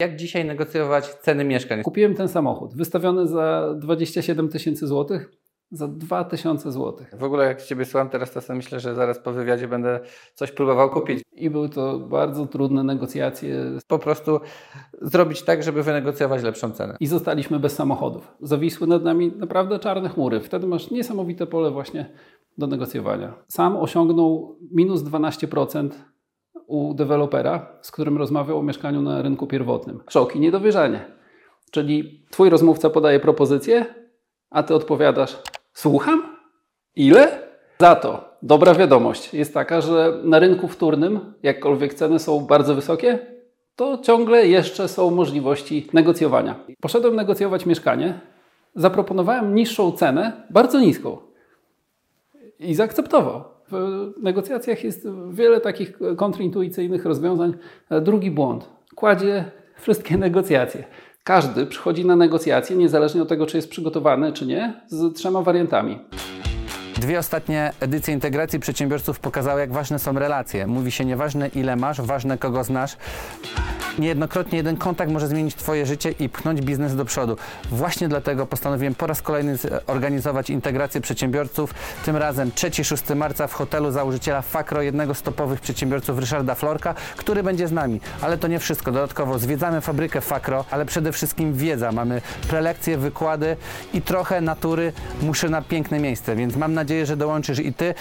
Jak dzisiaj negocjować ceny mieszkań? Kupiłem ten samochód wystawiony za 27 tysięcy złotych za 2000 złotych. W ogóle jak Ciebie słucham teraz, to sobie myślę, że zaraz po wywiadzie będę coś próbował kupić. I były to bardzo trudne negocjacje. Po prostu zrobić tak, żeby wynegocjować lepszą cenę. I zostaliśmy bez samochodów. Zawisły nad nami naprawdę czarne chmury. Wtedy masz niesamowite pole właśnie do negocjowania. Sam osiągnął minus 12% u dewelopera, z którym rozmawiał o mieszkaniu na rynku pierwotnym. Szok i niedowierzanie. Czyli twój rozmówca podaje propozycję, a ty odpowiadasz: Słucham? Ile? Za to dobra wiadomość jest taka, że na rynku wtórnym, jakkolwiek ceny są bardzo wysokie, to ciągle jeszcze są możliwości negocjowania. Poszedłem negocjować mieszkanie, zaproponowałem niższą cenę, bardzo niską. I zaakceptował. W negocjacjach jest wiele takich kontrintuicyjnych rozwiązań. Drugi błąd. Kładzie wszystkie negocjacje. Każdy przychodzi na negocjacje, niezależnie od tego, czy jest przygotowany, czy nie, z trzema wariantami. Dwie ostatnie edycje integracji przedsiębiorców pokazały, jak ważne są relacje. Mówi się nieważne ile masz, ważne kogo znasz. Niejednokrotnie jeden kontakt może zmienić Twoje życie i pchnąć biznes do przodu. Właśnie dlatego postanowiłem po raz kolejny organizować integrację przedsiębiorców. Tym razem 3-6 marca w hotelu założyciela Fakro, jednego z topowych przedsiębiorców Ryszarda Florka, który będzie z nami. Ale to nie wszystko. Dodatkowo zwiedzamy fabrykę Fakro, ale przede wszystkim wiedza. Mamy prelekcje, wykłady i trochę natury. Muszę na piękne miejsce, więc mam nadzieję, że dołączysz i Ty.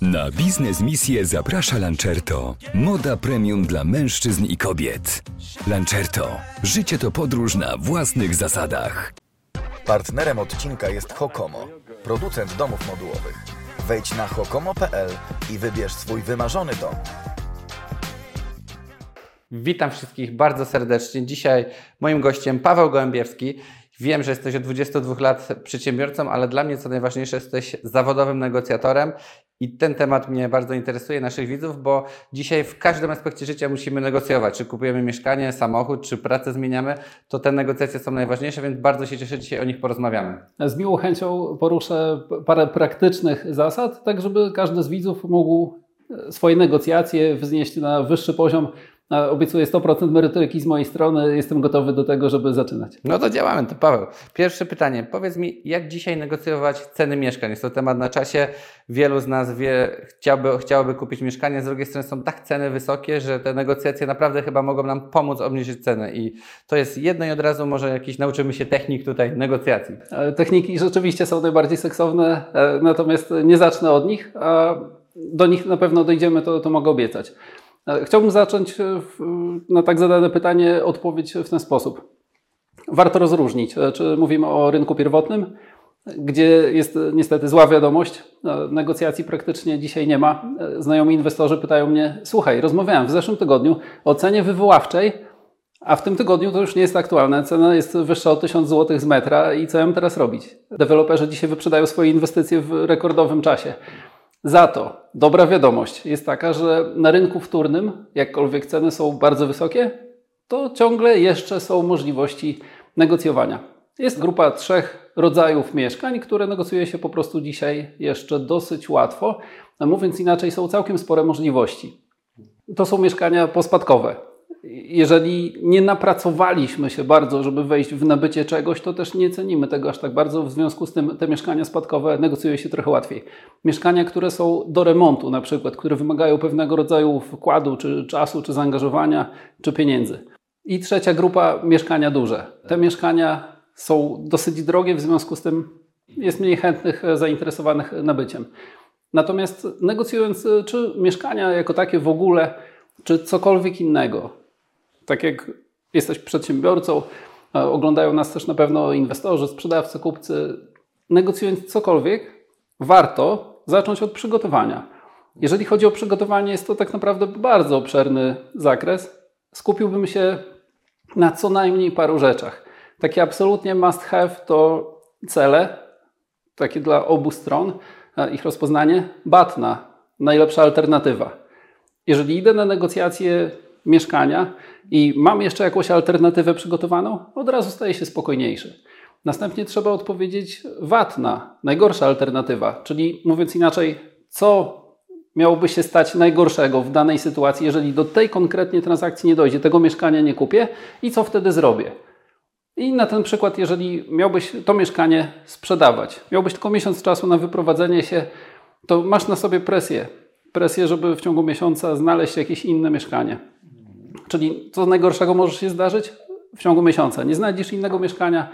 Na biznes misję zaprasza Lancerto. Moda premium dla mężczyzn i kobiet. Lancerto. Życie to podróż na własnych zasadach. Partnerem odcinka jest Hokomo, producent domów modułowych. Wejdź na hokomo.pl i wybierz swój wymarzony dom. Witam wszystkich bardzo serdecznie. Dzisiaj moim gościem Paweł Gołębiewski. Wiem, że jesteś od 22 lat przedsiębiorcą, ale dla mnie co najważniejsze, jesteś zawodowym negocjatorem i ten temat mnie bardzo interesuje, naszych widzów, bo dzisiaj w każdym aspekcie życia musimy negocjować. Czy kupujemy mieszkanie, samochód, czy pracę zmieniamy, to te negocjacje są najważniejsze, więc bardzo się cieszę, dzisiaj o nich porozmawiamy. Z miłą chęcią poruszę parę praktycznych zasad, tak żeby każdy z widzów mógł swoje negocjacje wznieść na wyższy poziom Obiecuję 100% merytoryki z mojej strony. Jestem gotowy do tego, żeby zaczynać. No to działamy. To Paweł, pierwsze pytanie. Powiedz mi, jak dzisiaj negocjować ceny mieszkań? Jest to temat na czasie. Wielu z nas wie, chciałby, chciałoby kupić mieszkanie. Z drugiej strony są tak ceny wysokie, że te negocjacje naprawdę chyba mogą nam pomóc obniżyć cenę. I to jest jedno i od razu może jakiś nauczymy się technik tutaj negocjacji. E, techniki rzeczywiście są najbardziej seksowne, e, natomiast nie zacznę od nich, a do nich na pewno dojdziemy, to, to mogę obiecać. Chciałbym zacząć e, na tak zadane pytanie odpowiedź w ten sposób. Warto rozróżnić, e, czy mówimy o rynku pierwotnym, gdzie jest niestety zła wiadomość. E, negocjacji praktycznie dzisiaj nie ma. Znajomi inwestorzy pytają mnie: Słuchaj, rozmawiałem w zeszłym tygodniu o cenie wywoławczej, a w tym tygodniu to już nie jest aktualne. Cena jest wyższa o 1000 zł z metra i co ja mam teraz robić? Deweloperzy dzisiaj wyprzedają swoje inwestycje w rekordowym czasie. Za to dobra wiadomość jest taka, że na rynku wtórnym, jakkolwiek ceny są bardzo wysokie, to ciągle jeszcze są możliwości negocjowania. Jest grupa trzech rodzajów mieszkań, które negocjuje się po prostu dzisiaj jeszcze dosyć łatwo. Mówiąc inaczej, są całkiem spore możliwości. To są mieszkania pospadkowe jeżeli nie napracowaliśmy się bardzo, żeby wejść w nabycie czegoś, to też nie cenimy tego aż tak bardzo. W związku z tym te mieszkania spadkowe negocjuje się trochę łatwiej. Mieszkania, które są do remontu, na przykład, które wymagają pewnego rodzaju wkładu, czy czasu, czy zaangażowania, czy pieniędzy. I trzecia grupa mieszkania duże. Te mieszkania są dosyć drogie, w związku z tym jest mniej chętnych zainteresowanych nabyciem. Natomiast negocjując, czy mieszkania jako takie w ogóle, czy cokolwiek innego, tak jak jesteś przedsiębiorcą, oglądają nas też na pewno inwestorzy, sprzedawcy, kupcy. Negocjując cokolwiek, warto zacząć od przygotowania. Jeżeli chodzi o przygotowanie, jest to tak naprawdę bardzo obszerny zakres. Skupiłbym się na co najmniej paru rzeczach. Takie absolutnie must have to cele, takie dla obu stron, ich rozpoznanie, batna, najlepsza alternatywa. Jeżeli idę na negocjacje mieszkania i mam jeszcze jakąś alternatywę przygotowaną, od razu staje się spokojniejszy. Następnie trzeba odpowiedzieć VAT na najgorsza alternatywa, czyli mówiąc inaczej, co miałoby się stać najgorszego w danej sytuacji, jeżeli do tej konkretnie transakcji nie dojdzie, tego mieszkania nie kupię i co wtedy zrobię? I na ten przykład, jeżeli miałbyś to mieszkanie sprzedawać, miałbyś tylko miesiąc czasu na wyprowadzenie się, to masz na sobie presję. Presję, żeby w ciągu miesiąca znaleźć jakieś inne mieszkanie. Czyli co najgorszego może się zdarzyć? W ciągu miesiąca nie znajdziesz innego mieszkania,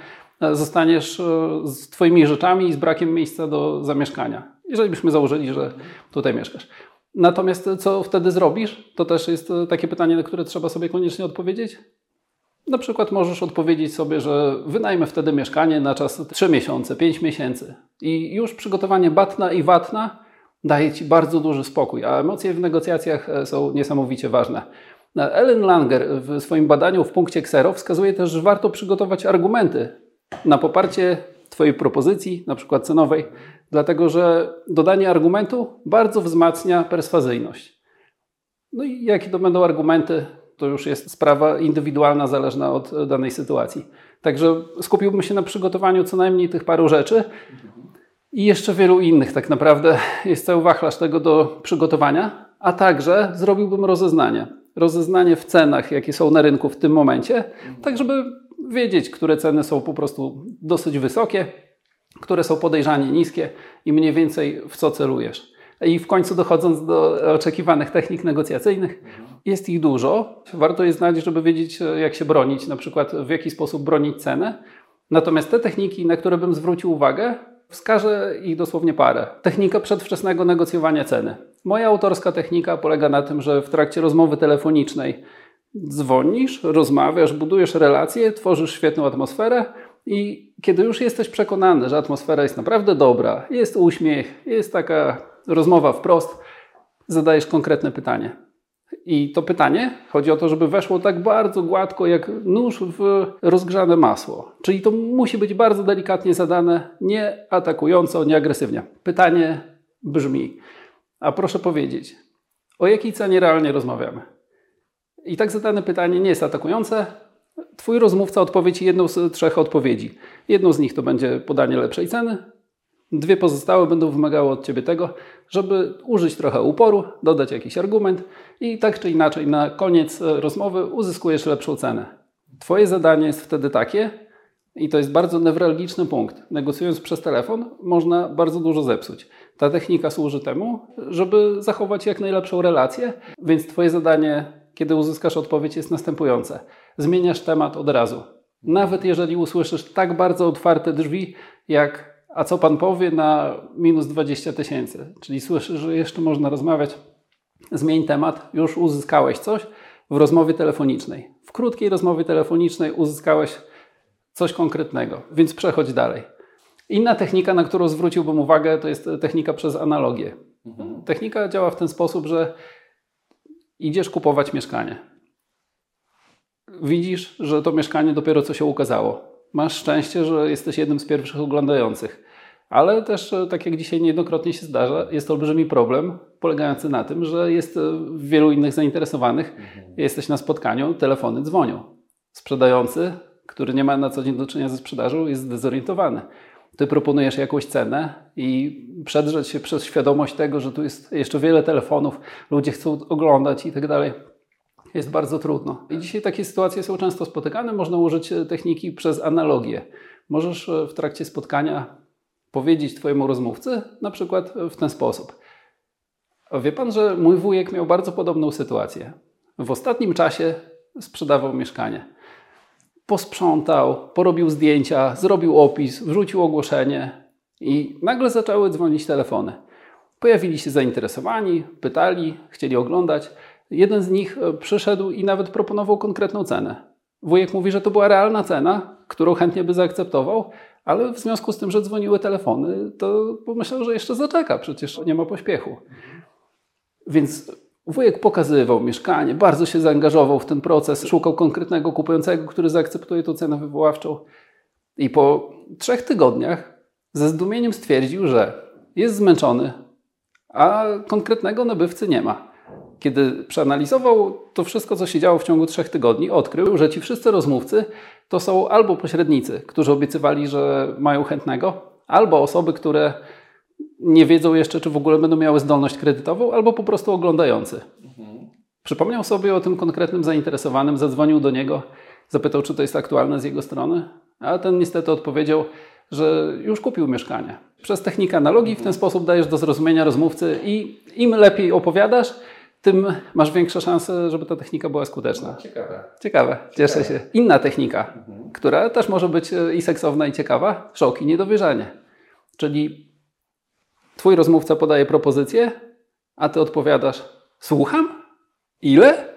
zostaniesz e, z Twoimi rzeczami i z brakiem miejsca do zamieszkania. Jeżeli byśmy założyli, że tutaj mieszkasz. Natomiast co wtedy zrobisz? To też jest e, takie pytanie, na które trzeba sobie koniecznie odpowiedzieć. Na przykład możesz odpowiedzieć sobie, że wynajmę wtedy mieszkanie na czas 3 miesiące, 5 miesięcy. I już przygotowanie batna i watna daje Ci bardzo duży spokój, a emocje w negocjacjach e, są niesamowicie ważne. Ellen Langer w swoim badaniu w punkcie Xero wskazuje też, że warto przygotować argumenty na poparcie Twojej propozycji, na przykład cenowej, dlatego że dodanie argumentu bardzo wzmacnia perswazyjność. No i jakie to będą argumenty, to już jest sprawa indywidualna, zależna od danej sytuacji. Także skupiłbym się na przygotowaniu co najmniej tych paru rzeczy i jeszcze wielu innych. Tak naprawdę jest cały wachlarz tego do przygotowania, a także zrobiłbym rozeznanie. Rozeznanie w cenach, jakie są na rynku w tym momencie, tak żeby wiedzieć, które ceny są po prostu dosyć wysokie, które są podejrzanie niskie i mniej więcej w co celujesz. I w końcu dochodząc do oczekiwanych technik negocjacyjnych, jest ich dużo. Warto je znać, żeby wiedzieć, jak się bronić, na przykład w jaki sposób bronić cenę. Natomiast te techniki, na które bym zwrócił uwagę, wskażę ich dosłownie parę. Technika przedwczesnego negocjowania ceny. Moja autorska technika polega na tym, że w trakcie rozmowy telefonicznej dzwonisz, rozmawiasz, budujesz relacje, tworzysz świetną atmosferę i kiedy już jesteś przekonany, że atmosfera jest naprawdę dobra, jest uśmiech, jest taka rozmowa wprost, zadajesz konkretne pytanie. I to pytanie chodzi o to, żeby weszło tak bardzo gładko jak nóż w rozgrzane masło. Czyli to musi być bardzo delikatnie zadane, nie atakująco, nie agresywnie. Pytanie brzmi: A proszę powiedzieć, o jakiej cenie realnie rozmawiamy? I tak zadane pytanie nie jest atakujące. Twój rozmówca odpowie Ci jedną z trzech odpowiedzi. Jedną z nich to będzie podanie lepszej ceny, Dwie pozostałe będą wymagały od Ciebie tego, żeby użyć trochę uporu, dodać jakiś argument i tak czy inaczej na koniec e, rozmowy uzyskujesz lepszą cenę. Twoje zadanie jest wtedy takie, i to jest bardzo newralgiczny punkt. Negocjując przez telefon, można bardzo dużo zepsuć. Ta technika służy temu, żeby zachować jak najlepszą relację, więc Twoje zadanie, kiedy uzyskasz odpowiedź, jest następujące. Zmieniasz temat od razu. Nawet jeżeli usłyszysz tak bardzo otwarte drzwi, jak a co pan powie na minus 20 tysięcy? Czyli słyszysz, że jeszcze można rozmawiać. Zmień temat, już uzyskałeś coś w rozmowie telefonicznej. W krótkiej rozmowie telefonicznej uzyskałeś coś konkretnego, więc przechodź dalej. Inna technika, na którą zwróciłbym uwagę, to jest technika przez analogię. Mhm. Technika działa w ten sposób, że idziesz kupować mieszkanie. Widzisz, że to mieszkanie dopiero co się ukazało masz szczęście, że jesteś jednym z pierwszych oglądających. Ale też, e, tak jak dzisiaj niejednokrotnie się zdarza, jest olbrzymi problem polegający na tym, że jest e, wielu innych zainteresowanych. Mhm. Jesteś na spotkaniu, telefony dzwonią. Sprzedający, który nie ma na co dzień do czynienia ze sprzedażą, jest zdezorientowany. Ty proponujesz jakąś cenę i przedrzeć się przez świadomość tego, że tu jest jeszcze wiele telefonów, ludzie chcą oglądać i tak dalej jest bardzo trudno. I dzisiaj takie sytuacje są często spotykane. Można użyć e, techniki przez analogię. Możesz w trakcie spotkania powiedzieć Twojemu rozmówcy na przykład w ten sposób. Wie Pan, że mój wujek miał bardzo podobną sytuację. W ostatnim czasie sprzedawał mieszkanie. Posprzątał, porobił zdjęcia, zrobił opis, wrzucił ogłoszenie i nagle zaczęły dzwonić telefony. Pojawili się zainteresowani, pytali, chcieli oglądać. Jeden z nich przyszedł i nawet proponował konkretną cenę. Wujek mówi, że to była realna cena, którą chętnie by zaakceptował, ale w związku z tym, że dzwoniły telefony, to pomyślał, że jeszcze zaczeka, przecież nie ma pośpiechu. Więc wujek pokazywał mieszkanie, bardzo się zaangażował w ten proces, szukał konkretnego kupującego, który zaakceptuje tę cenę wywoławczą. I po trzech tygodniach ze zdumieniem stwierdził, że jest zmęczony, a konkretnego nabywcy nie ma. Kiedy przeanalizował to wszystko, co się działo w ciągu trzech tygodni, odkrył, że ci wszyscy rozmówcy to są albo pośrednicy, którzy obiecywali, że mają chętnego, albo osoby, które nie wiedzą jeszcze, czy w ogóle będą miały zdolność kredytową, albo po prostu oglądający. Przypomniał sobie o tym konkretnym zainteresowanym, zadzwonił do niego, zapytał, czy to jest aktualne z jego strony, a ten niestety odpowiedział, że już kupił mieszkanie. Przez technikę analogii w ten sposób dajesz do zrozumienia rozmówcy i im lepiej opowiadasz, tym masz większe szanse, żeby ta technika była skuteczna. Ciekawe. Ciekawe, cieszę się. Inna technika, która też może być e, i seksowna, i ciekawa, szok i niedowierzanie. Czyli twój rozmówca podaje propozycję, a ty odpowiadasz, słucham? Ile?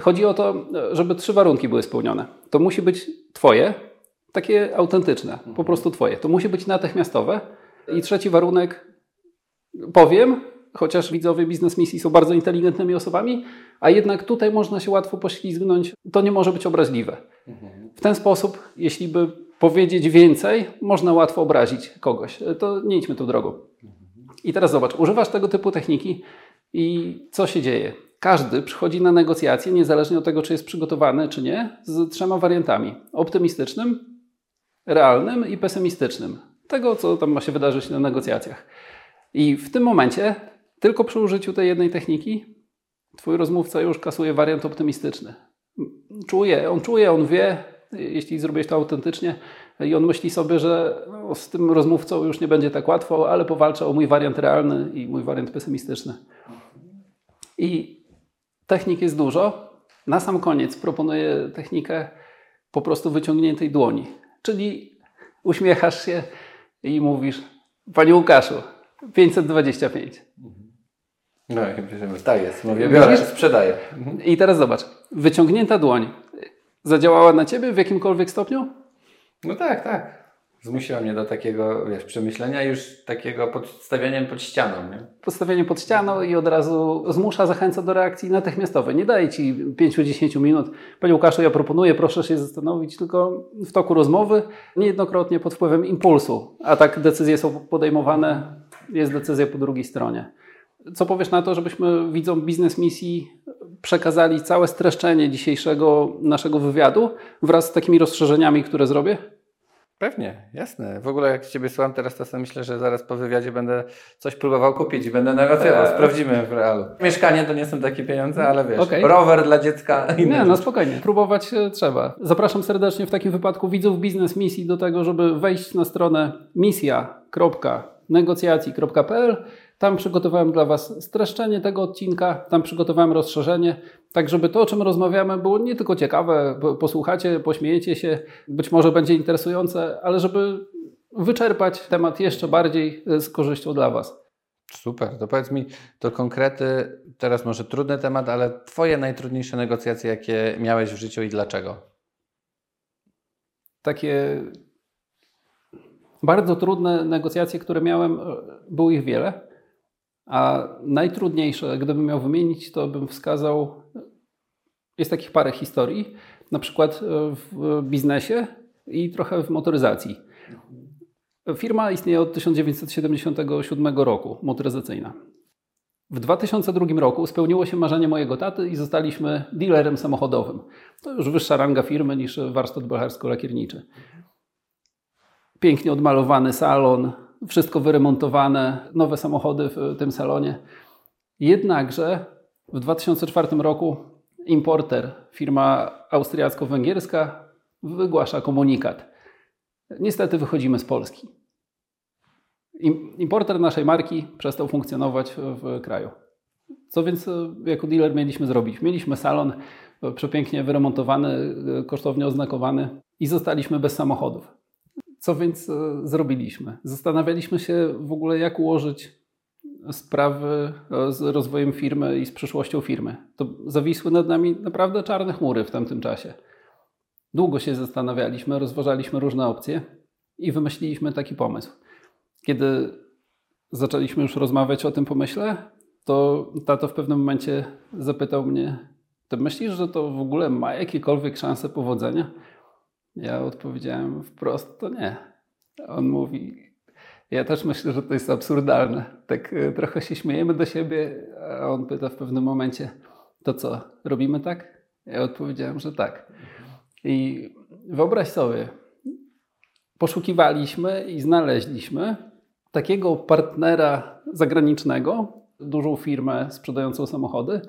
Chodzi o to, żeby trzy warunki były spełnione. To musi być twoje, takie autentyczne, po prostu twoje. To musi być natychmiastowe. I trzeci warunek, powiem, chociaż widzowie biznes misji są bardzo inteligentnymi osobami, a jednak tutaj można się łatwo poślizgnąć, to nie może być obraźliwe. W ten sposób, jeśli by powiedzieć więcej, można łatwo obrazić kogoś. To nie idźmy tą drogą. I teraz zobacz, używasz tego typu techniki i co się dzieje? Każdy przychodzi na negocjacje, niezależnie od tego, czy jest przygotowany, czy nie, z trzema wariantami: optymistycznym, realnym i pesymistycznym. Tego, co tam ma się wydarzyć na negocjacjach. I w tym momencie, tylko przy użyciu tej jednej techniki, twój rozmówca już kasuje wariant optymistyczny. Czuje, on czuje, on wie, jeśli zrobiłeś to autentycznie, i on myśli sobie, że no, z tym rozmówcą już nie będzie tak łatwo, ale powalczę o mój wariant realny i mój wariant pesymistyczny. I technik jest dużo. Na sam koniec proponuję technikę po prostu wyciągniętej dłoni. Czyli uśmiechasz się i mówisz, Panie Łukaszu, 525. No, tak jest. Mówię, biorę, sprzedaję. I teraz zobacz, wyciągnięta dłoń zadziałała na Ciebie w jakimkolwiek stopniu? No tak, tak. Zmusiła mnie do takiego, wiesz, przemyślenia już takiego podstawiania pod ścianą, nie? Podstawienie pod ścianą i od razu zmusza, zachęca do reakcji natychmiastowej. Nie daje Ci 5-10 minut. Panie Łukaszu, ja proponuję, proszę się zastanowić, tylko w toku rozmowy, niejednokrotnie pod wpływem impulsu. A tak decyzje są podejmowane, jest decyzja po drugiej stronie. Co powiesz na to, żebyśmy widzom biznes misji przekazali całe streszczenie dzisiejszego naszego wywiadu wraz z takimi rozszerzeniami, które zrobię? Pewnie, jasne. W ogóle jak Ciebie słucham teraz, to sobie myślę, że zaraz po wywiadzie będę coś próbował kupić i będę negocjował. Eee. Sprawdzimy w realu. Mieszkanie to nie są takie pieniądze, ale wiesz, okay. rower dla dziecka. Nie, no spokojnie. Próbować e, trzeba. Zapraszam serdecznie w takim wypadku widzów biznes misji do tego, żeby wejść na stronę misja.negocjacji.pl tam przygotowałem dla Was streszczenie tego odcinka, tam przygotowałem rozszerzenie, tak żeby to, o czym rozmawiamy, było nie tylko ciekawe, posłuchacie, pośmiejecie się, być może będzie interesujące, ale żeby wyczerpać temat jeszcze bardziej z korzyścią dla Was. Super, to powiedz mi to konkrety, teraz może trudny temat, ale Twoje najtrudniejsze negocjacje, jakie miałeś w życiu i dlaczego? Takie bardzo trudne negocjacje, które miałem, było ich wiele. A najtrudniejsze, gdybym miał wymienić, to bym wskazał, jest takich parę historii, na przykład w biznesie i trochę w motoryzacji. Firma istnieje od 1977 roku, motoryzacyjna. W 2002 roku spełniło się marzenie mojego taty i zostaliśmy dealerem samochodowym. To już wyższa ranga firmy niż warsztat belharsko-lakierniczy. Pięknie odmalowany salon, wszystko wyremontowane, nowe samochody w tym salonie. Jednakże w 2004 roku importer, firma austriacko-węgierska, wygłasza komunikat. Niestety wychodzimy z Polski. Importer naszej marki przestał funkcjonować w kraju. Co więc e, jako dealer mieliśmy zrobić? Mieliśmy salon e, przepięknie wyremontowany, e, kosztownie oznakowany i zostaliśmy bez samochodów. Co więc e, zrobiliśmy? Zastanawialiśmy się w ogóle, jak ułożyć sprawy e, z rozwojem firmy i z przyszłością firmy. To zawisły nad nami naprawdę czarne chmury w tamtym czasie. Długo się zastanawialiśmy, rozważaliśmy różne opcje i wymyśliliśmy taki pomysł. Kiedy zaczęliśmy już rozmawiać o tym pomyśle, to tato w pewnym momencie zapytał mnie: Ty myślisz, że to w ogóle ma jakiekolwiek szanse powodzenia? Ja odpowiedziałem wprost, to nie. On mówi, ja też myślę, że to jest absurdalne. Tak e, trochę się śmiejemy do siebie, a on pyta w pewnym momencie, to co, robimy tak? Ja odpowiedziałem, że tak. I wyobraź sobie, poszukiwaliśmy i znaleźliśmy takiego partnera zagranicznego, dużą firmę sprzedającą samochody,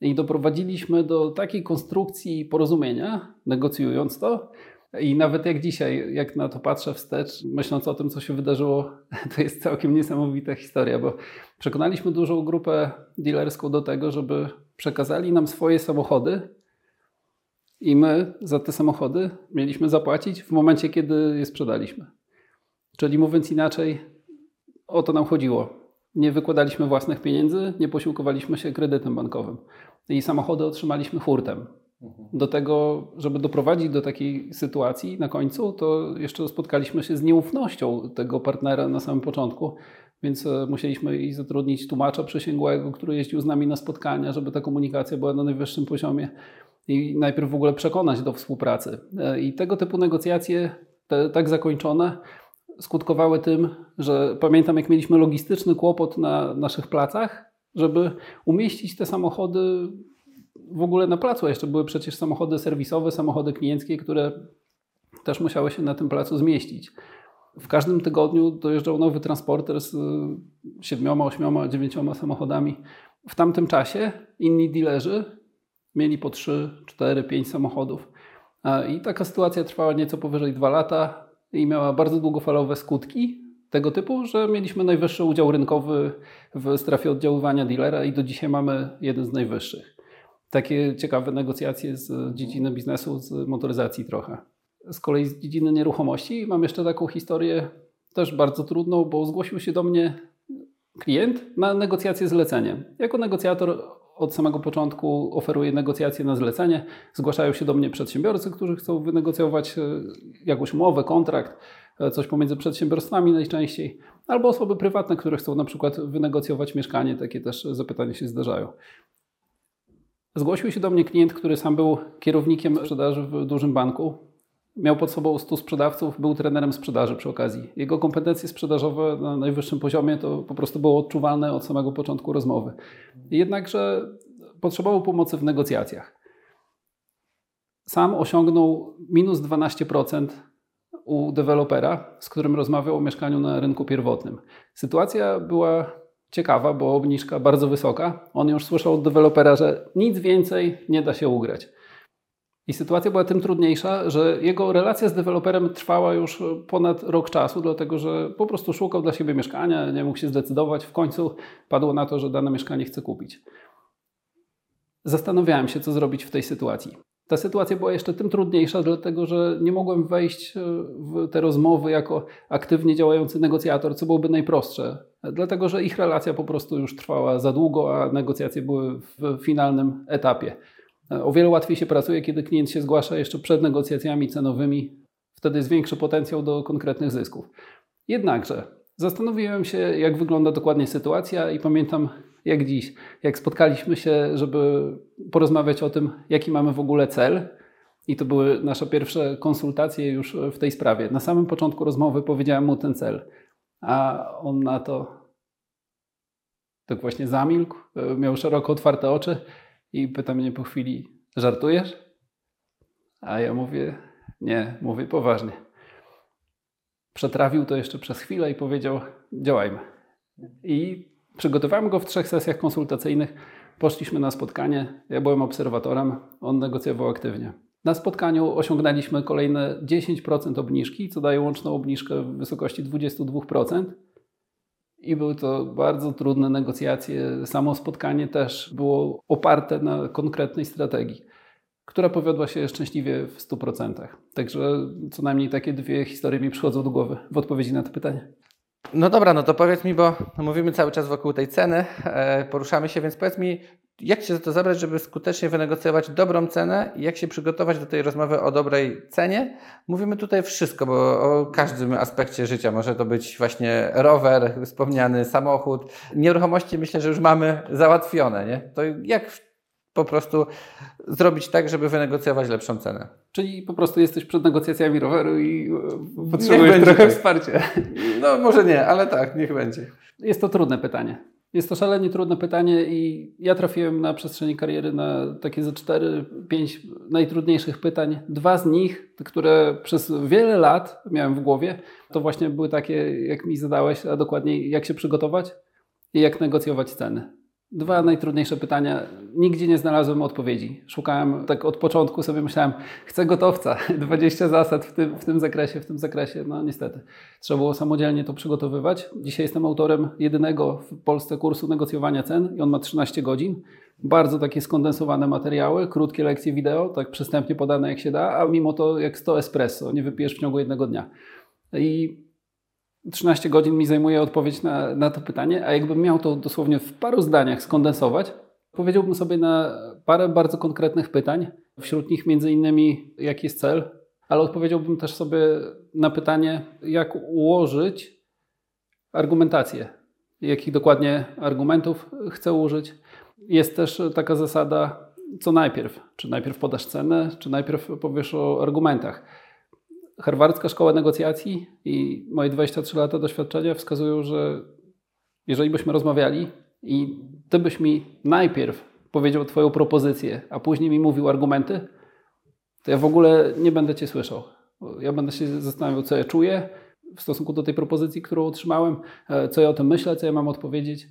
i doprowadziliśmy do takiej konstrukcji porozumienia, negocjując to. I nawet jak dzisiaj, jak na to patrzę wstecz, myśląc o tym, co się wydarzyło, to jest całkiem niesamowita historia, bo przekonaliśmy dużą grupę dealerską do tego, żeby przekazali nam swoje samochody i my za te samochody mieliśmy zapłacić w momencie, kiedy je sprzedaliśmy. Czyli mówiąc inaczej, o to nam chodziło. Nie wykładaliśmy własnych pieniędzy, nie posiłkowaliśmy się kredytem bankowym. I samochody otrzymaliśmy hurtem. Do tego, żeby doprowadzić do takiej sytuacji na końcu, to jeszcze spotkaliśmy się z nieufnością tego partnera na samym początku, więc e, musieliśmy i zatrudnić tłumacza przysięgłego, który jeździł z nami na spotkania, żeby ta komunikacja była na najwyższym poziomie i najpierw w ogóle przekonać do współpracy. E, I tego typu negocjacje, te, tak zakończone, skutkowały tym, że pamiętam, jak mieliśmy logistyczny kłopot na naszych placach, żeby umieścić te samochody w ogóle na placu. Jeszcze były przecież samochody serwisowe, samochody klienckie, które też musiały się na tym placu zmieścić. W każdym tygodniu dojeżdżał nowy transporter z siedmioma, ośmioma, dziewięcioma samochodami. W tamtym czasie inni dealerzy mieli po 3, 4, 5 samochodów. I taka sytuacja trwała nieco powyżej 2 lata i miała bardzo długofalowe skutki tego typu, że mieliśmy najwyższy udział rynkowy w strefie oddziaływania dealera i do dzisiaj mamy jeden z najwyższych. Takie ciekawe negocjacje z dziedziny biznesu, z motoryzacji trochę. Z kolei z dziedziny nieruchomości mam jeszcze taką historię też bardzo trudną, bo zgłosił się do mnie klient na negocjację zleceniem. Jako negocjator od samego początku oferuję negocjacje na zlecenie. Zgłaszają się do mnie przedsiębiorcy, którzy chcą wynegocjować e, jakąś umowę, kontrakt, e, coś pomiędzy przedsiębiorstwami najczęściej, albo osoby prywatne, które chcą na przykład wynegocjować mieszkanie. Takie też zapytania się zdarzają. Zgłosił się do mnie klient, który sam był kierownikiem sprzedaży w dużym banku. Miał pod sobą 100 sprzedawców, był trenerem sprzedaży przy okazji. Jego kompetencje sprzedażowe na najwyższym poziomie to po prostu było odczuwalne od samego początku rozmowy. Jednakże potrzebował pomocy w negocjacjach. Sam osiągnął minus 12% u dewelopera, z którym rozmawiał o mieszkaniu na rynku pierwotnym. Sytuacja była ciekawa, bo obniżka bardzo wysoka. On już słyszał od dewelopera, że nic więcej nie da się ugrać. I sytuacja była tym trudniejsza, że jego relacja z deweloperem trwała już ponad rok czasu, dlatego że po prostu szukał dla siebie mieszkania, nie mógł się zdecydować. W końcu padło na to, że dane mieszkanie chce kupić. Zastanawiałem się, co zrobić w tej sytuacji. Ta sytuacja była jeszcze tym trudniejsza, dlatego że nie mogłem wejść e, w te rozmowy jako aktywnie działający negocjator, co byłoby najprostsze, dlatego że ich relacja po prostu już trwała za długo, a negocjacje były w finalnym etapie. E, o wiele łatwiej się pracuje, kiedy klient się zgłasza jeszcze przed negocjacjami cenowymi. Wtedy jest większy potencjał do konkretnych zysków. Jednakże zastanowiłem się, jak wygląda dokładnie sytuacja i pamiętam jak dziś, jak spotkaliśmy się, żeby porozmawiać o tym, jaki mamy w ogóle cel. I to były nasze pierwsze konsultacje już w tej sprawie. Na samym początku rozmowy powiedziałem mu ten cel, a on na to tak właśnie zamilkł, miał szeroko otwarte oczy i pyta mnie po chwili: Żartujesz? A ja mówię: Nie, mówię poważnie. Przetrawił to jeszcze przez chwilę i powiedział: Działajmy. I Przygotowałem go w trzech sesjach konsultacyjnych. Poszliśmy na spotkanie. Ja byłem obserwatorem, on negocjował aktywnie. Na spotkaniu osiągnęliśmy kolejne 10% obniżki, co daje łączną obniżkę w wysokości 22%. I były to bardzo trudne negocjacje. Samo spotkanie też było oparte na konkretnej strategii, która powiodła się szczęśliwie w 100%. Także co najmniej takie dwie historie mi przychodzą do głowy w odpowiedzi na to pytanie. No dobra, no to powiedz mi, bo mówimy cały czas wokół tej ceny, e, poruszamy się, więc powiedz mi, jak się za to zabrać, żeby skutecznie wynegocjować dobrą cenę i jak się przygotować do tej rozmowy o dobrej cenie? Mówimy tutaj wszystko, bo o każdym aspekcie życia. Może to być właśnie rower, wspomniany samochód. Nieruchomości myślę, że już mamy załatwione, nie? To jak po prostu zrobić tak, żeby wynegocjować lepszą cenę. Czyli po prostu jesteś przed negocjacjami roweru i potrzebujesz trochę tak. wsparcia. No może nie, ale tak, niech będzie. Jest to trudne pytanie. Jest to szalenie trudne pytanie i ja trafiłem na przestrzeni kariery na takie ze 4-5 najtrudniejszych pytań. Dwa z nich, które przez wiele lat miałem w głowie, to właśnie były takie, jak mi zadałeś, a dokładniej jak się przygotować i jak negocjować ceny. Dwa najtrudniejsze pytania. Nigdzie nie znalazłem odpowiedzi. Szukałem, tak od początku sobie myślałem, chcę gotowca, 20 zasad w tym, w tym zakresie, w tym zakresie. No niestety, trzeba było samodzielnie to przygotowywać. Dzisiaj jestem autorem jedynego w Polsce kursu negocjowania cen i on ma 13 godzin. Bardzo takie skondensowane materiały, krótkie lekcje wideo, tak przystępnie podane jak się da, a mimo to jak 100 espresso, nie wypijesz w ciągu jednego dnia. I 13 godzin mi zajmuje odpowiedź na, na to pytanie, a jakbym miał to dosłownie w paru zdaniach skondensować, powiedziałbym sobie na parę bardzo konkretnych pytań. Wśród nich między innymi jaki jest cel, ale odpowiedziałbym też sobie na pytanie, jak ułożyć argumentację, jakich dokładnie argumentów chcę użyć. Jest też taka zasada, co najpierw. Czy najpierw podasz cenę, czy najpierw powiesz o argumentach. Harwardzka Szkoła Negocjacji i moje 23 lata doświadczenia wskazują, że jeżeli byśmy rozmawiali i ty byś mi najpierw powiedział Twoją propozycję, a później mi mówił argumenty, to ja w ogóle nie będę Cię słyszał. Ja będę się zastanawiał, co ja czuję w stosunku do tej propozycji, którą otrzymałem, e, co ja o tym myślę, co ja mam odpowiedzieć.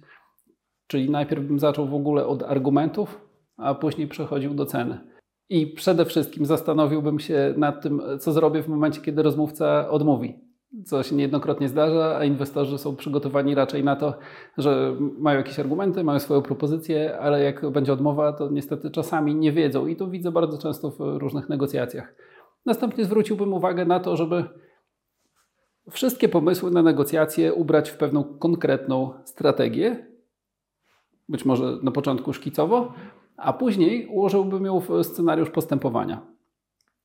Czyli najpierw bym zaczął w ogóle od argumentów, a później przechodził do ceny. I przede wszystkim zastanowiłbym się nad tym, co zrobię w momencie, kiedy rozmówca odmówi. Co się niejednokrotnie zdarza, a inwestorzy są przygotowani raczej na to, że mają jakieś argumenty, mają swoją propozycję, ale jak będzie odmowa, to niestety czasami nie wiedzą. I to widzę bardzo często w różnych negocjacjach. Następnie zwróciłbym uwagę na to, żeby wszystkie pomysły na negocjacje ubrać w pewną konkretną strategię. Być może na początku szkicowo, a później ułożyłbym ją w scenariusz postępowania.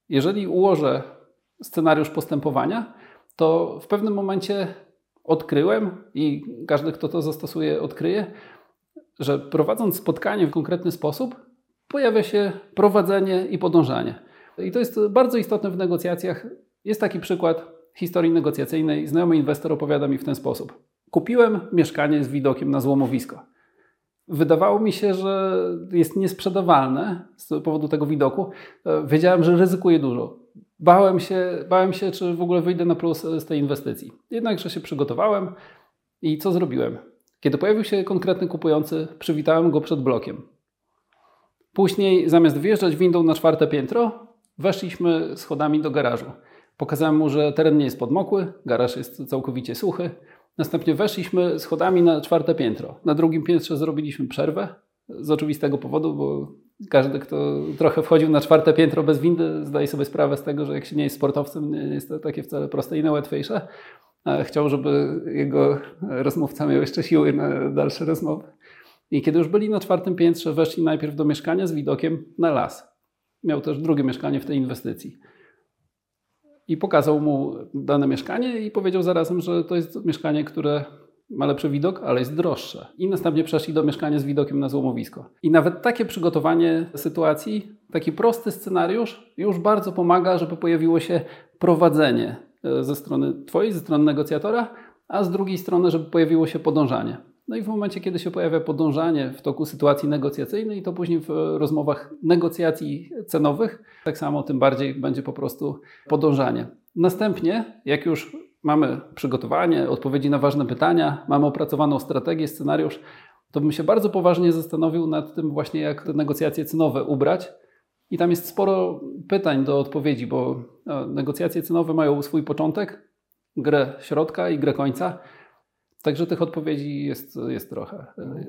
Jeżeli ułożę scenariusz postępowania, to w pewnym momencie odkryłem i każdy, kto to zastosuje, odkryje, że prowadząc spotkanie w konkretny sposób, pojawia się prowadzenie i podążanie. I to jest bardzo istotne w negocjacjach. Jest taki przykład historii negocjacyjnej. Znajomy inwestor opowiada mi w ten sposób. Kupiłem mieszkanie z widokiem na złomowisko wydawało mi się, że jest niesprzedawalne z powodu tego widoku. E, wiedziałem, że ryzykuję dużo. Bałem się, bałem się, czy w ogóle wyjdę na plus z tej inwestycji. Jednakże się przygotowałem i co zrobiłem? Kiedy pojawił się konkretny kupujący, przywitałem go przed blokiem. Później, zamiast wjeżdżać windą na czwarte piętro, weszliśmy schodami do garażu. Pokazałem mu, że teren nie jest podmokły, garaż jest całkowicie suchy. Następnie weszliśmy schodami na czwarte piętro. Na drugim piętrze zrobiliśmy przerwę z oczywistego powodu, bo każdy, kto trochę wchodził na czwarte piętro bez windy, zdaje sobie sprawę z tego, że jak się nie jest sportowcem, nie jest to takie wcale proste i najłatwiejsze. Chciał, żeby jego rozmówca miał jeszcze siły na dalsze rozmowy. I kiedy już byli na czwartym piętrze, weszli najpierw do mieszkania z widokiem na las. Miał też drugie mieszkanie w tej inwestycji i pokazał mu dane mieszkanie i powiedział zarazem, że to jest mieszkanie, które ma lepszy widok, ale jest droższe. I następnie przeszli do mieszkania z widokiem na złomowisko. I nawet takie przygotowanie sytuacji, taki prosty scenariusz już bardzo pomaga, żeby pojawiło się prowadzenie e, ze strony Twojej, ze strony negocjatora, a z drugiej strony, żeby pojawiło się podążanie. No i w momencie, kiedy się pojawia podążanie w toku sytuacji negocjacyjnej, to później w rozmowach negocjacji cenowych, tak samo tym bardziej będzie po prostu podążanie. Następnie, jak już mamy przygotowanie, odpowiedzi na ważne pytania, mamy opracowaną strategię, scenariusz, to bym się bardzo poważnie zastanowił nad tym właśnie, jak te negocjacje cenowe ubrać. I tam jest sporo pytań do odpowiedzi, bo e, negocjacje cenowe mają swój początek, grę środka i grę końca. Także tych odpowiedzi jest, jest trochę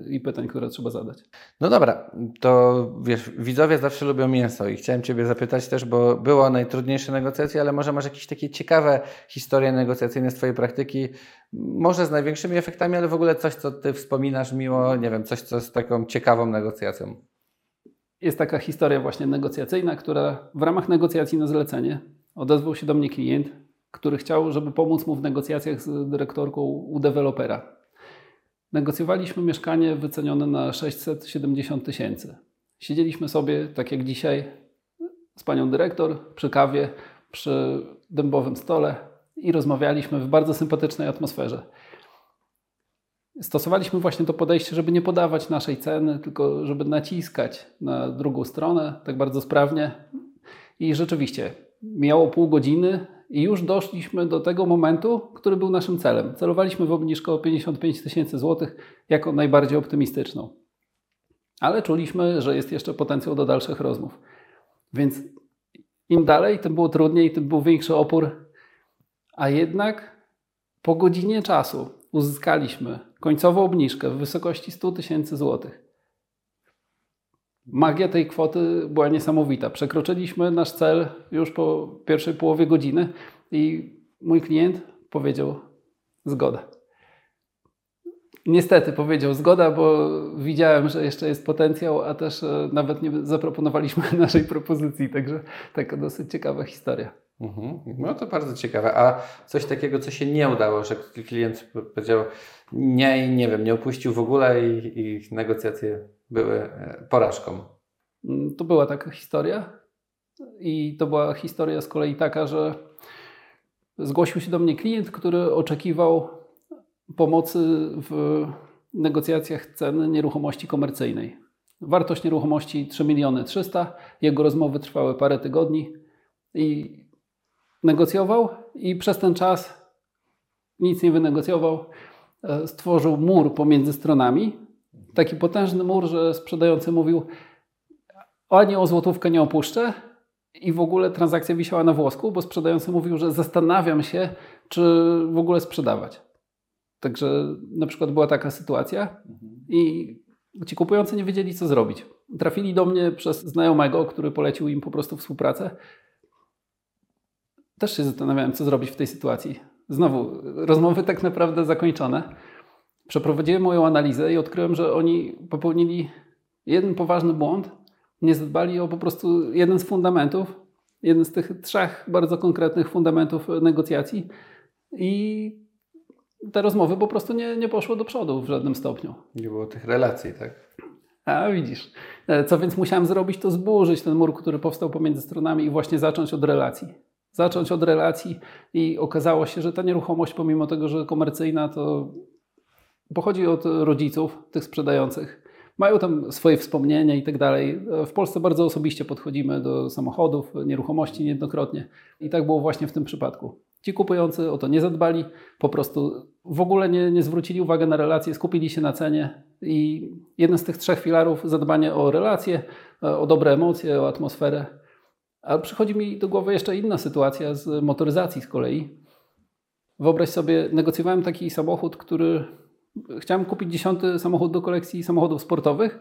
i pytań, które trzeba zadać. No dobra, to wiesz, widzowie zawsze lubią mięso i chciałem Ciebie zapytać też, bo było najtrudniejsze negocjacje, ale może masz jakieś takie ciekawe historie negocjacyjne z Twojej praktyki, może z największymi efektami, ale w ogóle coś, co Ty wspominasz miło, nie wiem, coś, co z taką ciekawą negocjacją. Jest taka historia właśnie negocjacyjna, która w ramach negocjacji na zlecenie odezwał się do mnie klient, który chciał, żeby pomóc mu w negocjacjach z dyrektorką u dewelopera. Negocjowaliśmy mieszkanie wycenione na 670 tysięcy. Siedzieliśmy sobie, tak jak dzisiaj, z panią dyrektor przy kawie, przy dębowym stole i rozmawialiśmy w bardzo sympatycznej atmosferze. Stosowaliśmy właśnie to podejście, żeby nie podawać naszej ceny, tylko żeby naciskać na drugą stronę tak bardzo sprawnie. I rzeczywiście miało pół godziny i już doszliśmy do tego momentu, który był naszym celem. Celowaliśmy w obniżkę o 55 tysięcy złotych jako najbardziej optymistyczną. Ale czuliśmy, że jest jeszcze potencjał do dalszych rozmów. Więc im dalej, tym było trudniej, tym był większy opór. A jednak po godzinie czasu uzyskaliśmy końcową obniżkę w wysokości 100 tysięcy złotych. Magia tej kwoty była niesamowita. Przekroczyliśmy nasz cel już po pierwszej połowie godziny i mój klient powiedział zgoda. Niestety powiedział zgoda, bo widziałem, że jeszcze jest potencjał, a też e, nawet nie zaproponowaliśmy naszej propozycji, także taka dosyć ciekawa historia. Mhm. No to bardzo ciekawe. A coś takiego, co się nie udało, że klient powiedział nie i nie wiem, nie opuścił w ogóle i, i negocjacje były e, porażką. Mm, to była taka historia i to była historia z kolei taka, że zgłosił się do mnie klient, który oczekiwał pomocy w negocjacjach ceny nieruchomości komercyjnej. Wartość nieruchomości 3 miliony 300. Jego rozmowy trwały parę tygodni i negocjował i przez ten czas nic nie wynegocjował. E, stworzył mur pomiędzy stronami. Taki potężny mur, że sprzedający mówił ani o złotówkę nie opuszczę i w ogóle transakcja wisiała na włosku, bo sprzedający mówił, że zastanawiam się, czy w ogóle sprzedawać. Także na przykład była taka sytuacja i ci kupujący nie wiedzieli, co zrobić. Trafili do mnie przez znajomego, który polecił im po prostu współpracę. Też się zastanawiałem, co zrobić w tej sytuacji. Znowu, rozmowy tak naprawdę zakończone. Przeprowadziłem moją analizę i odkryłem, że oni popełnili jeden poważny błąd. Nie zadbali o po prostu jeden z fundamentów, jeden z tych trzech bardzo konkretnych fundamentów negocjacji i te rozmowy po prostu nie, nie poszły do przodu w żadnym stopniu. Nie było tych relacji, tak? A widzisz. E, co więc musiałem zrobić, to zburzyć ten mur, który powstał pomiędzy stronami i właśnie zacząć od relacji. Zacząć od relacji i okazało się, że ta nieruchomość, pomimo tego, że komercyjna, to pochodzi od rodziców tych sprzedających. Mają tam swoje wspomnienia i tak dalej. W Polsce bardzo osobiście podchodzimy do samochodów, nieruchomości niejednokrotnie. I tak było właśnie w tym przypadku. Ci kupujący o to nie zadbali, po prostu w ogóle nie, nie zwrócili uwagi na relacje, skupili się na cenie i jeden z tych trzech filarów, zadbanie o relacje, e, o dobre emocje, o atmosferę. Ale przychodzi mi do głowy jeszcze inna sytuacja z motoryzacji z kolei. Wyobraź sobie, negocjowałem taki samochód, który chciałem kupić dziesiąty samochód do kolekcji samochodów sportowych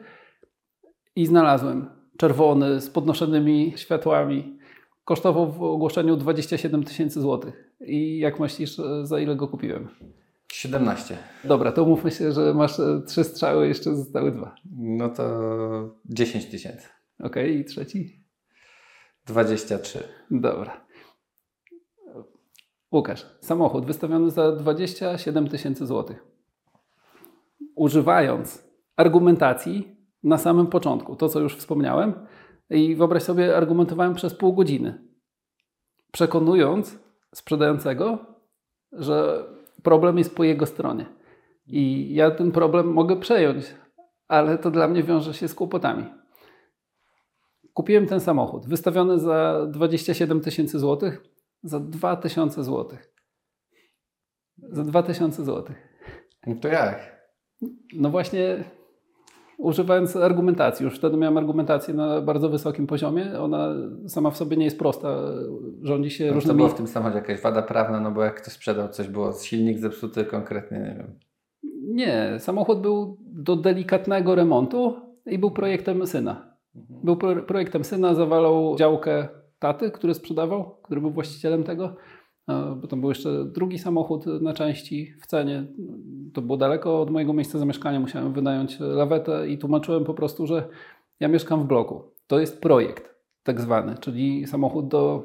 i znalazłem czerwony z podnoszonymi światłami. Kosztował w ogłoszeniu 27 tysięcy złotych. I jak myślisz, za ile go kupiłem? 17. Dobra, to mówmy się, że masz e, trzy strzały, jeszcze zostały dwa. No to 10 tysięcy. Okej, okay, i trzeci? 23. Dobra. Łukasz, samochód wystawiony za 27 tysięcy złotych. Używając argumentacji na samym początku, to co już wspomniałem, i wyobraź sobie, argumentowałem przez pół godziny, przekonując sprzedającego, że problem jest po jego stronie. I ja ten problem mogę przejąć, ale to dla mnie wiąże się z kłopotami. Kupiłem ten samochód, wystawiony za 27 tysięcy złotych, za 2 tysiące złotych. Za 2 tysiące złotych. To jak? No właśnie używając argumentacji. Już wtedy miałem argumentację na bardzo wysokim poziomie. Ona sama w sobie nie jest prosta. Rządzi się no, różnymi... To była w tym samochodzie jakaś wada prawna, no bo jak ktoś sprzedał coś, było silnik zepsuty konkretnie, nie wiem. Nie, samochód był do delikatnego remontu i był projektem syna. Mhm. Był pro projektem syna, zawalał działkę taty, który sprzedawał, który był właścicielem tego bo tam był jeszcze drugi samochód na części w cenie. To było daleko od mojego miejsca zamieszkania, musiałem wynająć lawetę i tłumaczyłem po prostu, że ja mieszkam w bloku. To jest projekt tak zwany, czyli samochód do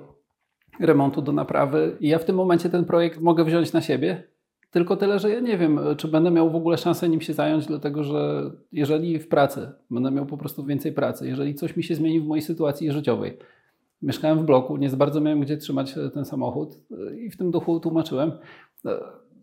remontu, do naprawy. I ja w tym momencie ten projekt mogę wziąć na siebie, tylko tyle, że ja nie wiem, czy będę miał w ogóle szansę nim się zająć, dlatego że jeżeli w pracy będę miał po prostu więcej pracy, jeżeli coś mi się zmieni w mojej sytuacji życiowej, Mieszkałem w bloku, nie za bardzo miałem gdzie trzymać e, ten samochód e, i w tym duchu tłumaczyłem. E,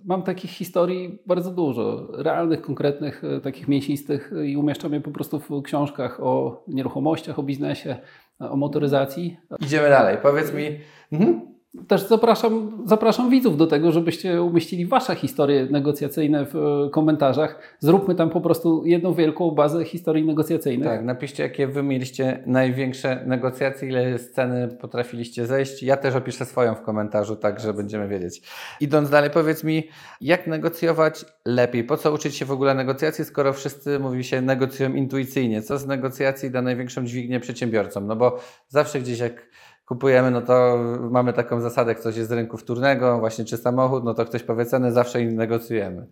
Mam takich historii bardzo dużo, realnych, konkretnych, takich mięsistych i umieszczam je po prostu w książkach o nieruchomościach, o biznesie, o motoryzacji. Idziemy dalej. Powiedz mi, mhm. Też zapraszam, zapraszam widzów do tego, żebyście umieścili Wasze historie negocjacyjne w e, komentarzach. Zróbmy tam po prostu jedną wielką bazę historii negocjacyjnych. Tak, napiszcie, jakie Wy mieliście największe negocjacje, ile sceny potrafiliście zejść. Ja też opiszę swoją w komentarzu, tak, że będziemy wiedzieć. Idąc dalej, powiedz mi, jak negocjować lepiej? Po co uczyć się w ogóle negocjacji, skoro wszyscy, mówi się, negocjują intuicyjnie? Co z negocjacji da największą dźwignię przedsiębiorcom? No bo zawsze gdzieś jak kupujemy, no to mamy taką zasadę, jak coś jest z rynku wtórnego, właśnie czy samochód, no to ktoś powie cenę, zawsze negocjujemy.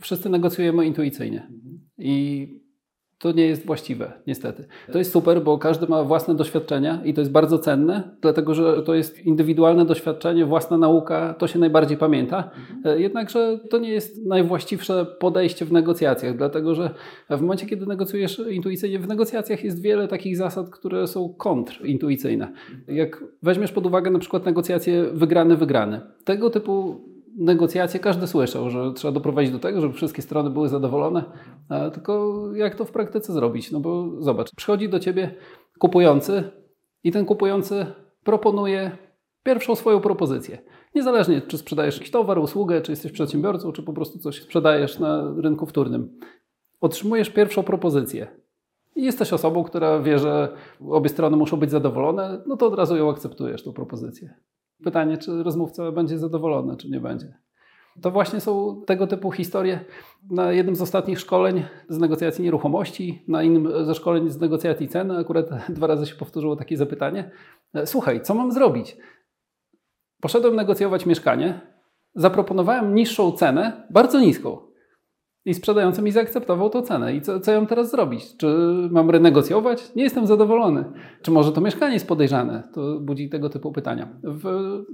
Wszyscy negocjujemy intuicyjnie. I to nie jest właściwe, niestety. To jest super, bo każdy ma własne doświadczenia i to jest bardzo cenne, dlatego że to jest indywidualne doświadczenie, własna nauka, to się najbardziej pamięta. Mhm. Jednakże to nie jest najwłaściwsze podejście w negocjacjach, dlatego że w momencie, kiedy negocjujesz intuicyjnie, w negocjacjach jest wiele takich zasad, które są kontrintuicyjne. Jak weźmiesz pod uwagę na przykład negocjacje wygrany-wygrany, tego typu negocjacje każdy słyszał, że trzeba doprowadzić do tego, żeby wszystkie strony były zadowolone, tylko jak to w praktyce zrobić? No bo zobacz, przychodzi do ciebie kupujący i ten kupujący proponuje pierwszą swoją propozycję. Niezależnie, czy sprzedajesz jakiś towar, usługę, czy jesteś przedsiębiorcą, czy po prostu coś sprzedajesz na rynku wtórnym. Otrzymujesz pierwszą propozycję. I jesteś osobą, która wie, że obie strony muszą być zadowolone, no to od razu ją akceptujesz, tą propozycję. Pytanie, czy rozmówca będzie zadowolony, czy nie będzie. To właśnie są tego typu historie. Na jednym z ostatnich szkoleń z negocjacji nieruchomości, na innym ze szkoleń z negocjacji ceny, akurat dwa razy się powtórzyło takie zapytanie. Słuchaj, co mam zrobić? Poszedłem negocjować mieszkanie, zaproponowałem niższą cenę, bardzo niską. I sprzedający mi zaakceptował tą cenę. I co, co ja mam teraz zrobić? Czy mam renegocjować? Nie jestem zadowolony. Czy może to mieszkanie jest podejrzane? To budzi tego typu pytania. W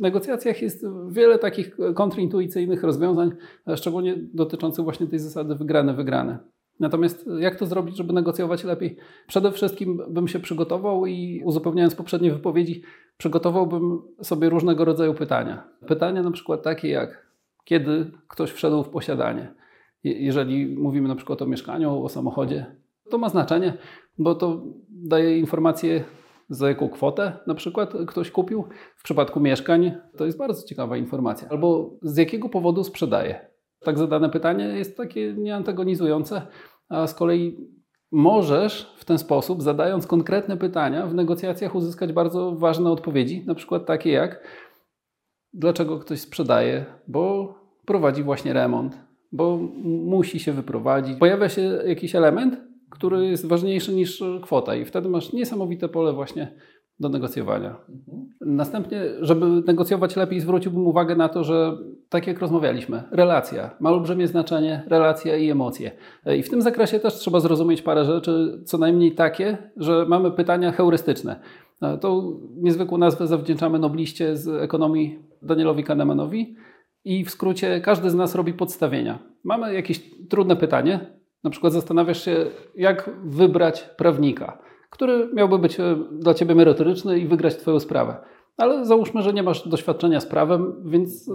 negocjacjach jest wiele takich kontrintuicyjnych rozwiązań, szczególnie dotyczących właśnie tej zasady wygrane-wygrane. Natomiast jak to zrobić, żeby negocjować lepiej? Przede wszystkim bym się przygotował i uzupełniając poprzednie wypowiedzi, przygotowałbym sobie różnego rodzaju pytania. Pytania na przykład takie jak kiedy ktoś wszedł w posiadanie? Jeżeli mówimy na przykład o mieszkaniu, o samochodzie, to ma znaczenie, bo to daje informację, za jaką kwotę na przykład ktoś kupił. W przypadku mieszkań to jest bardzo ciekawa informacja. Albo z jakiego powodu sprzedaje. Tak zadane pytanie jest takie nieantagonizujące, a z kolei możesz w ten sposób, zadając konkretne pytania, w negocjacjach uzyskać bardzo ważne odpowiedzi, na przykład takie jak dlaczego ktoś sprzedaje, bo prowadzi właśnie remont, bo musi się wyprowadzić. Pojawia się jakiś element, który jest ważniejszy niż kwota, i wtedy masz niesamowite pole właśnie do negocjowania. Mhm. Następnie, żeby negocjować lepiej, zwróciłbym uwagę na to, że tak jak rozmawialiśmy, relacja ma olbrzymie znaczenie, relacja i emocje. I w tym zakresie też trzeba zrozumieć parę rzeczy, co najmniej takie, że mamy pytania heurystyczne. To niezwykłą nazwę zawdzięczamy nobliście z ekonomii Danielowi Kahnemanowi, i w skrócie każdy z nas robi podstawienia. Mamy jakieś trudne pytanie, na przykład zastanawiasz się, jak wybrać prawnika, który miałby być e, dla ciebie merytoryczny i wygrać twoją sprawę. Ale załóżmy, że nie masz doświadczenia z prawem, więc e,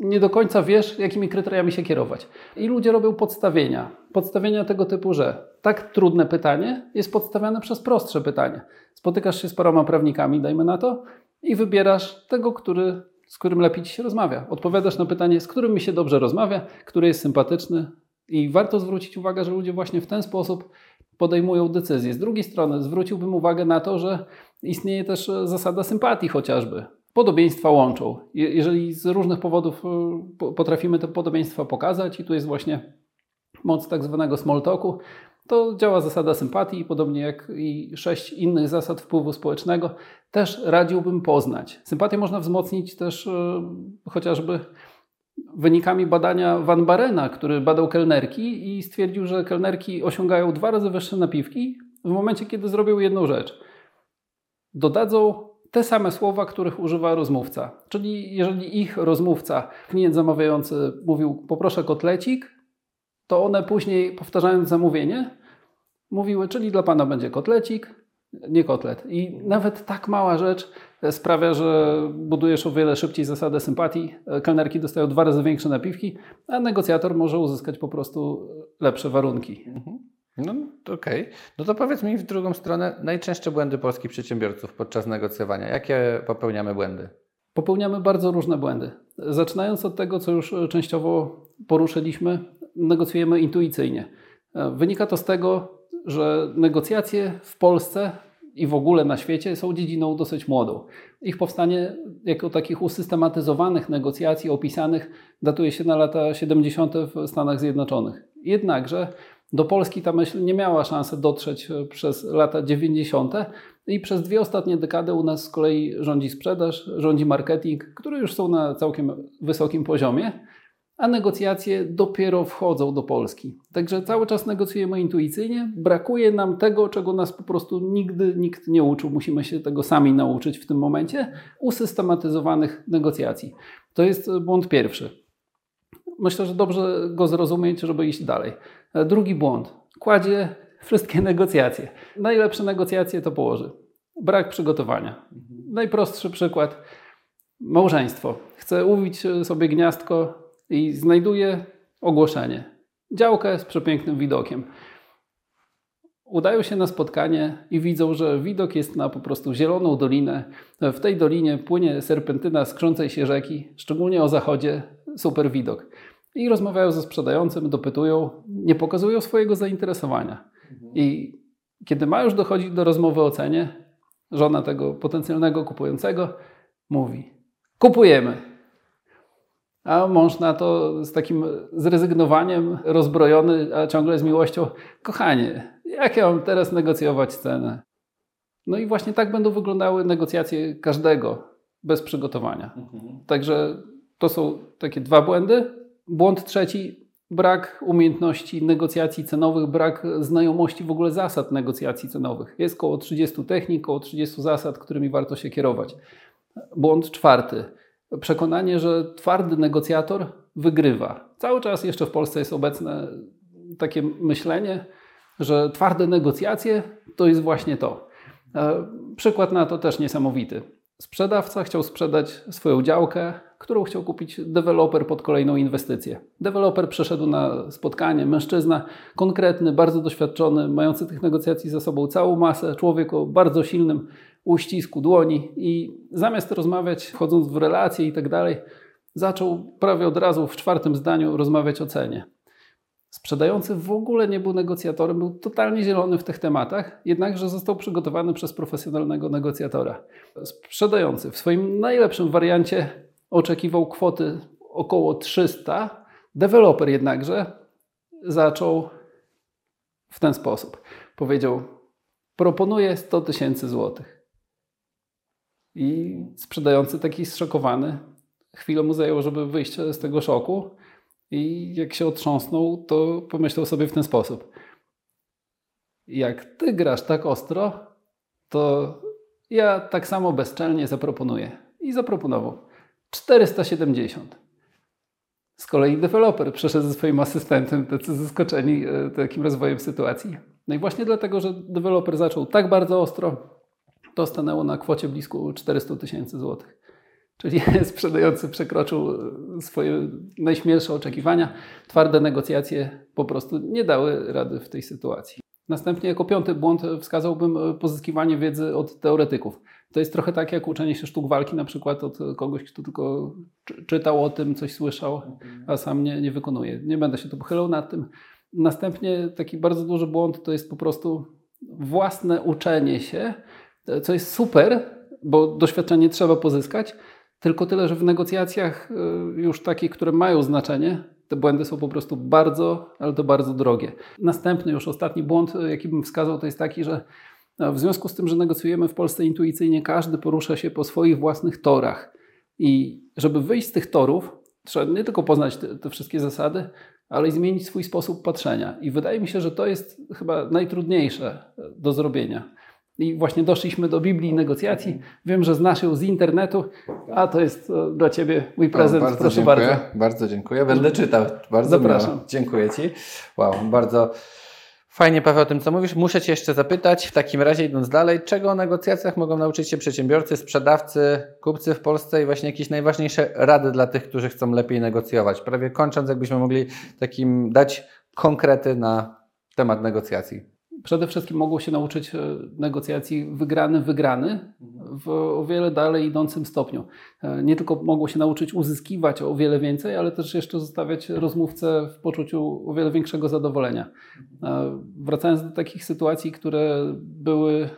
nie do końca wiesz, jakimi kryteriami się kierować. I ludzie robią podstawienia. Podstawienia tego typu, że tak trudne pytanie jest podstawiane przez prostsze pytanie. Spotykasz się z paroma prawnikami, dajmy na to, i wybierasz tego, który z którym lepiej ci się rozmawia. Odpowiadasz na pytanie, z którym mi się dobrze rozmawia, który jest sympatyczny. I warto zwrócić uwagę, że ludzie właśnie w ten sposób podejmują decyzje. Z drugiej strony zwróciłbym uwagę na to, że istnieje też zasada sympatii chociażby. Podobieństwa łączą. Jeżeli z różnych powodów e, potrafimy te podobieństwa pokazać, i tu jest właśnie moc tak zwanego small talku, to działa zasada sympatii, podobnie jak i sześć innych zasad wpływu społecznego. Też radziłbym poznać. Sympatię można wzmocnić też yy, chociażby wynikami badania Van Barena, który badał kelnerki i stwierdził, że kelnerki osiągają dwa razy wyższe napiwki w momencie, kiedy zrobią jedną rzecz. Dodadzą te same słowa, których używa rozmówca. Czyli jeżeli ich rozmówca, klient zamawiający mówił poproszę kotlecik, to one później, powtarzając zamówienie, mówiły, czyli dla Pana będzie kotlecik, nie kotlet. I nawet tak mała rzecz sprawia, że budujesz o wiele szybciej zasadę sympatii. Kelnerki dostają dwa razy większe napiwki, a negocjator może uzyskać po prostu lepsze warunki. Mhm. No okej. Okay. No to powiedz mi w drugą stronę, najczęstsze błędy polskich przedsiębiorców podczas negocjowania. Jakie popełniamy błędy? Popełniamy bardzo różne błędy. Zaczynając od tego, co już częściowo poruszyliśmy, negocjujemy intuicyjnie. Wynika to z tego, że negocjacje w Polsce i w ogóle na świecie są dziedziną dosyć młodą. Ich powstanie jako takich usystematyzowanych negocjacji opisanych datuje się na lata 70. w Stanach Zjednoczonych. Jednakże do Polski ta myśl nie miała szansy dotrzeć przez lata 90. i przez dwie ostatnie dekady u nas z kolei rządzi sprzedaż, rządzi marketing, które już są na całkiem wysokim poziomie a negocjacje dopiero wchodzą do Polski. Także cały czas negocjujemy intuicyjnie. Brakuje nam tego, czego nas po prostu nigdy nikt nie uczył. Musimy się tego sami nauczyć w tym momencie usystematyzowanych negocjacji. To jest błąd pierwszy. Myślę, że dobrze go zrozumieć, żeby iść dalej. Drugi błąd. Kładzie wszystkie negocjacje. Najlepsze negocjacje to położy. Brak przygotowania. Najprostszy przykład. Małżeństwo. Chce uwić sobie gniazdko i znajduje ogłoszenie. Działkę z przepięknym widokiem. Udają się na spotkanie i widzą, że widok jest na po prostu zieloną dolinę. W tej dolinie płynie serpentyna skrzącej się rzeki, szczególnie o zachodzie, super widok. I rozmawiają ze sprzedającym, dopytują, nie pokazują swojego zainteresowania. I kiedy ma już dochodzić do rozmowy o cenie, żona tego potencjalnego kupującego mówi: Kupujemy. A mąż na to z takim zrezygnowaniem, rozbrojony, a ciągle z miłością, kochanie, jak ja mam teraz negocjować cenę? No i właśnie tak będą wyglądały negocjacje każdego bez przygotowania. Mhm. Także to są takie dwa błędy. Błąd trzeci, brak umiejętności negocjacji cenowych, brak znajomości w ogóle zasad negocjacji cenowych. Jest około 30 technik, około 30 zasad, którymi warto się kierować. Błąd czwarty przekonanie, że twardy negocjator wygrywa. Cały czas jeszcze w Polsce jest obecne takie myślenie, że twarde negocjacje to jest właśnie to. E, przykład na to też niesamowity. Sprzedawca chciał sprzedać swoją działkę, którą chciał kupić deweloper pod kolejną inwestycję. Deweloper przeszedł na spotkanie, mężczyzna konkretny, bardzo doświadczony, mający tych negocjacji za sobą całą masę, człowiek o bardzo silnym uścisku dłoni i zamiast rozmawiać, wchodząc w relacje i tak dalej, zaczął prawie od razu w czwartym zdaniu rozmawiać o cenie. Sprzedający w ogóle nie był negocjatorem, był totalnie zielony w tych tematach, jednakże został przygotowany przez profesjonalnego negocjatora. Sprzedający w swoim najlepszym wariancie oczekiwał kwoty około 300, deweloper jednakże zaczął w ten sposób. Powiedział: Proponuję 100 tysięcy złotych. I sprzedający taki zszokowany, chwilę mu zajęło, żeby wyjść z tego szoku. I jak się otrząsnął, to pomyślał sobie w ten sposób. Jak ty grasz tak ostro, to ja tak samo bezczelnie zaproponuję. I zaproponował 470. Z kolei deweloper przeszedł ze swoim asystentem, tacy zaskoczeni e, takim rozwojem sytuacji. No i właśnie dlatego, że deweloper zaczął tak bardzo ostro, to stanęło na kwocie blisko 400 tysięcy złotych. Czyli sprzedający przekroczył e, swoje najśmielsze oczekiwania. Twarde negocjacje po prostu nie dały rady w tej sytuacji. Następnie jako piąty błąd wskazałbym e, pozyskiwanie wiedzy od teoretyków. To jest trochę tak jak uczenie się sztuk walki na przykład od kogoś, kto tylko czytał o tym, coś słyszał, a sam nie, nie wykonuje. Nie będę się tu pochylał nad tym. Następnie taki bardzo duży błąd to jest po prostu własne uczenie się co jest super, bo doświadczenie trzeba pozyskać, tylko tyle, że w negocjacjach y, już takich, które mają znaczenie, te błędy są po prostu bardzo, ale to bardzo drogie. Następny, już ostatni błąd, y, jaki bym wskazał, to jest taki, że y, w związku z tym, że negocjujemy w Polsce intuicyjnie, każdy porusza się po swoich własnych torach. I żeby wyjść z tych torów, trzeba nie tylko poznać te, te wszystkie zasady, ale i zmienić swój sposób patrzenia. I wydaje mi się, że to jest chyba najtrudniejsze do zrobienia. I właśnie doszliśmy do Biblii negocjacji. Wiem, że znasz ją z internetu, a to jest e, dla Ciebie mój prezent. O, bardzo Proszę dziękuję, bardzo. Bardzo dziękuję. Będę czytał. Bardzo Zapraszam. Miło. Dziękuję Ci. Wow, bardzo Fajnie, Paweł, o tym, co mówisz. Muszę Cię jeszcze zapytać, w takim razie idąc dalej, czego o negocjacjach mogą nauczyć się przedsiębiorcy, sprzedawcy, kupcy w Polsce i właśnie jakieś najważniejsze rady dla tych, którzy chcą lepiej negocjować? Prawie kończąc, jakbyśmy mogli takim dać konkrety na temat negocjacji. Przede wszystkim mogą się nauczyć e, negocjacji wygrany-wygrany w o wiele dalej idącym stopniu. E, nie tylko mogą się nauczyć uzyskiwać o wiele więcej, ale też jeszcze zostawiać rozmówcę w poczuciu o wiele większego zadowolenia. E, wracając do takich sytuacji, które były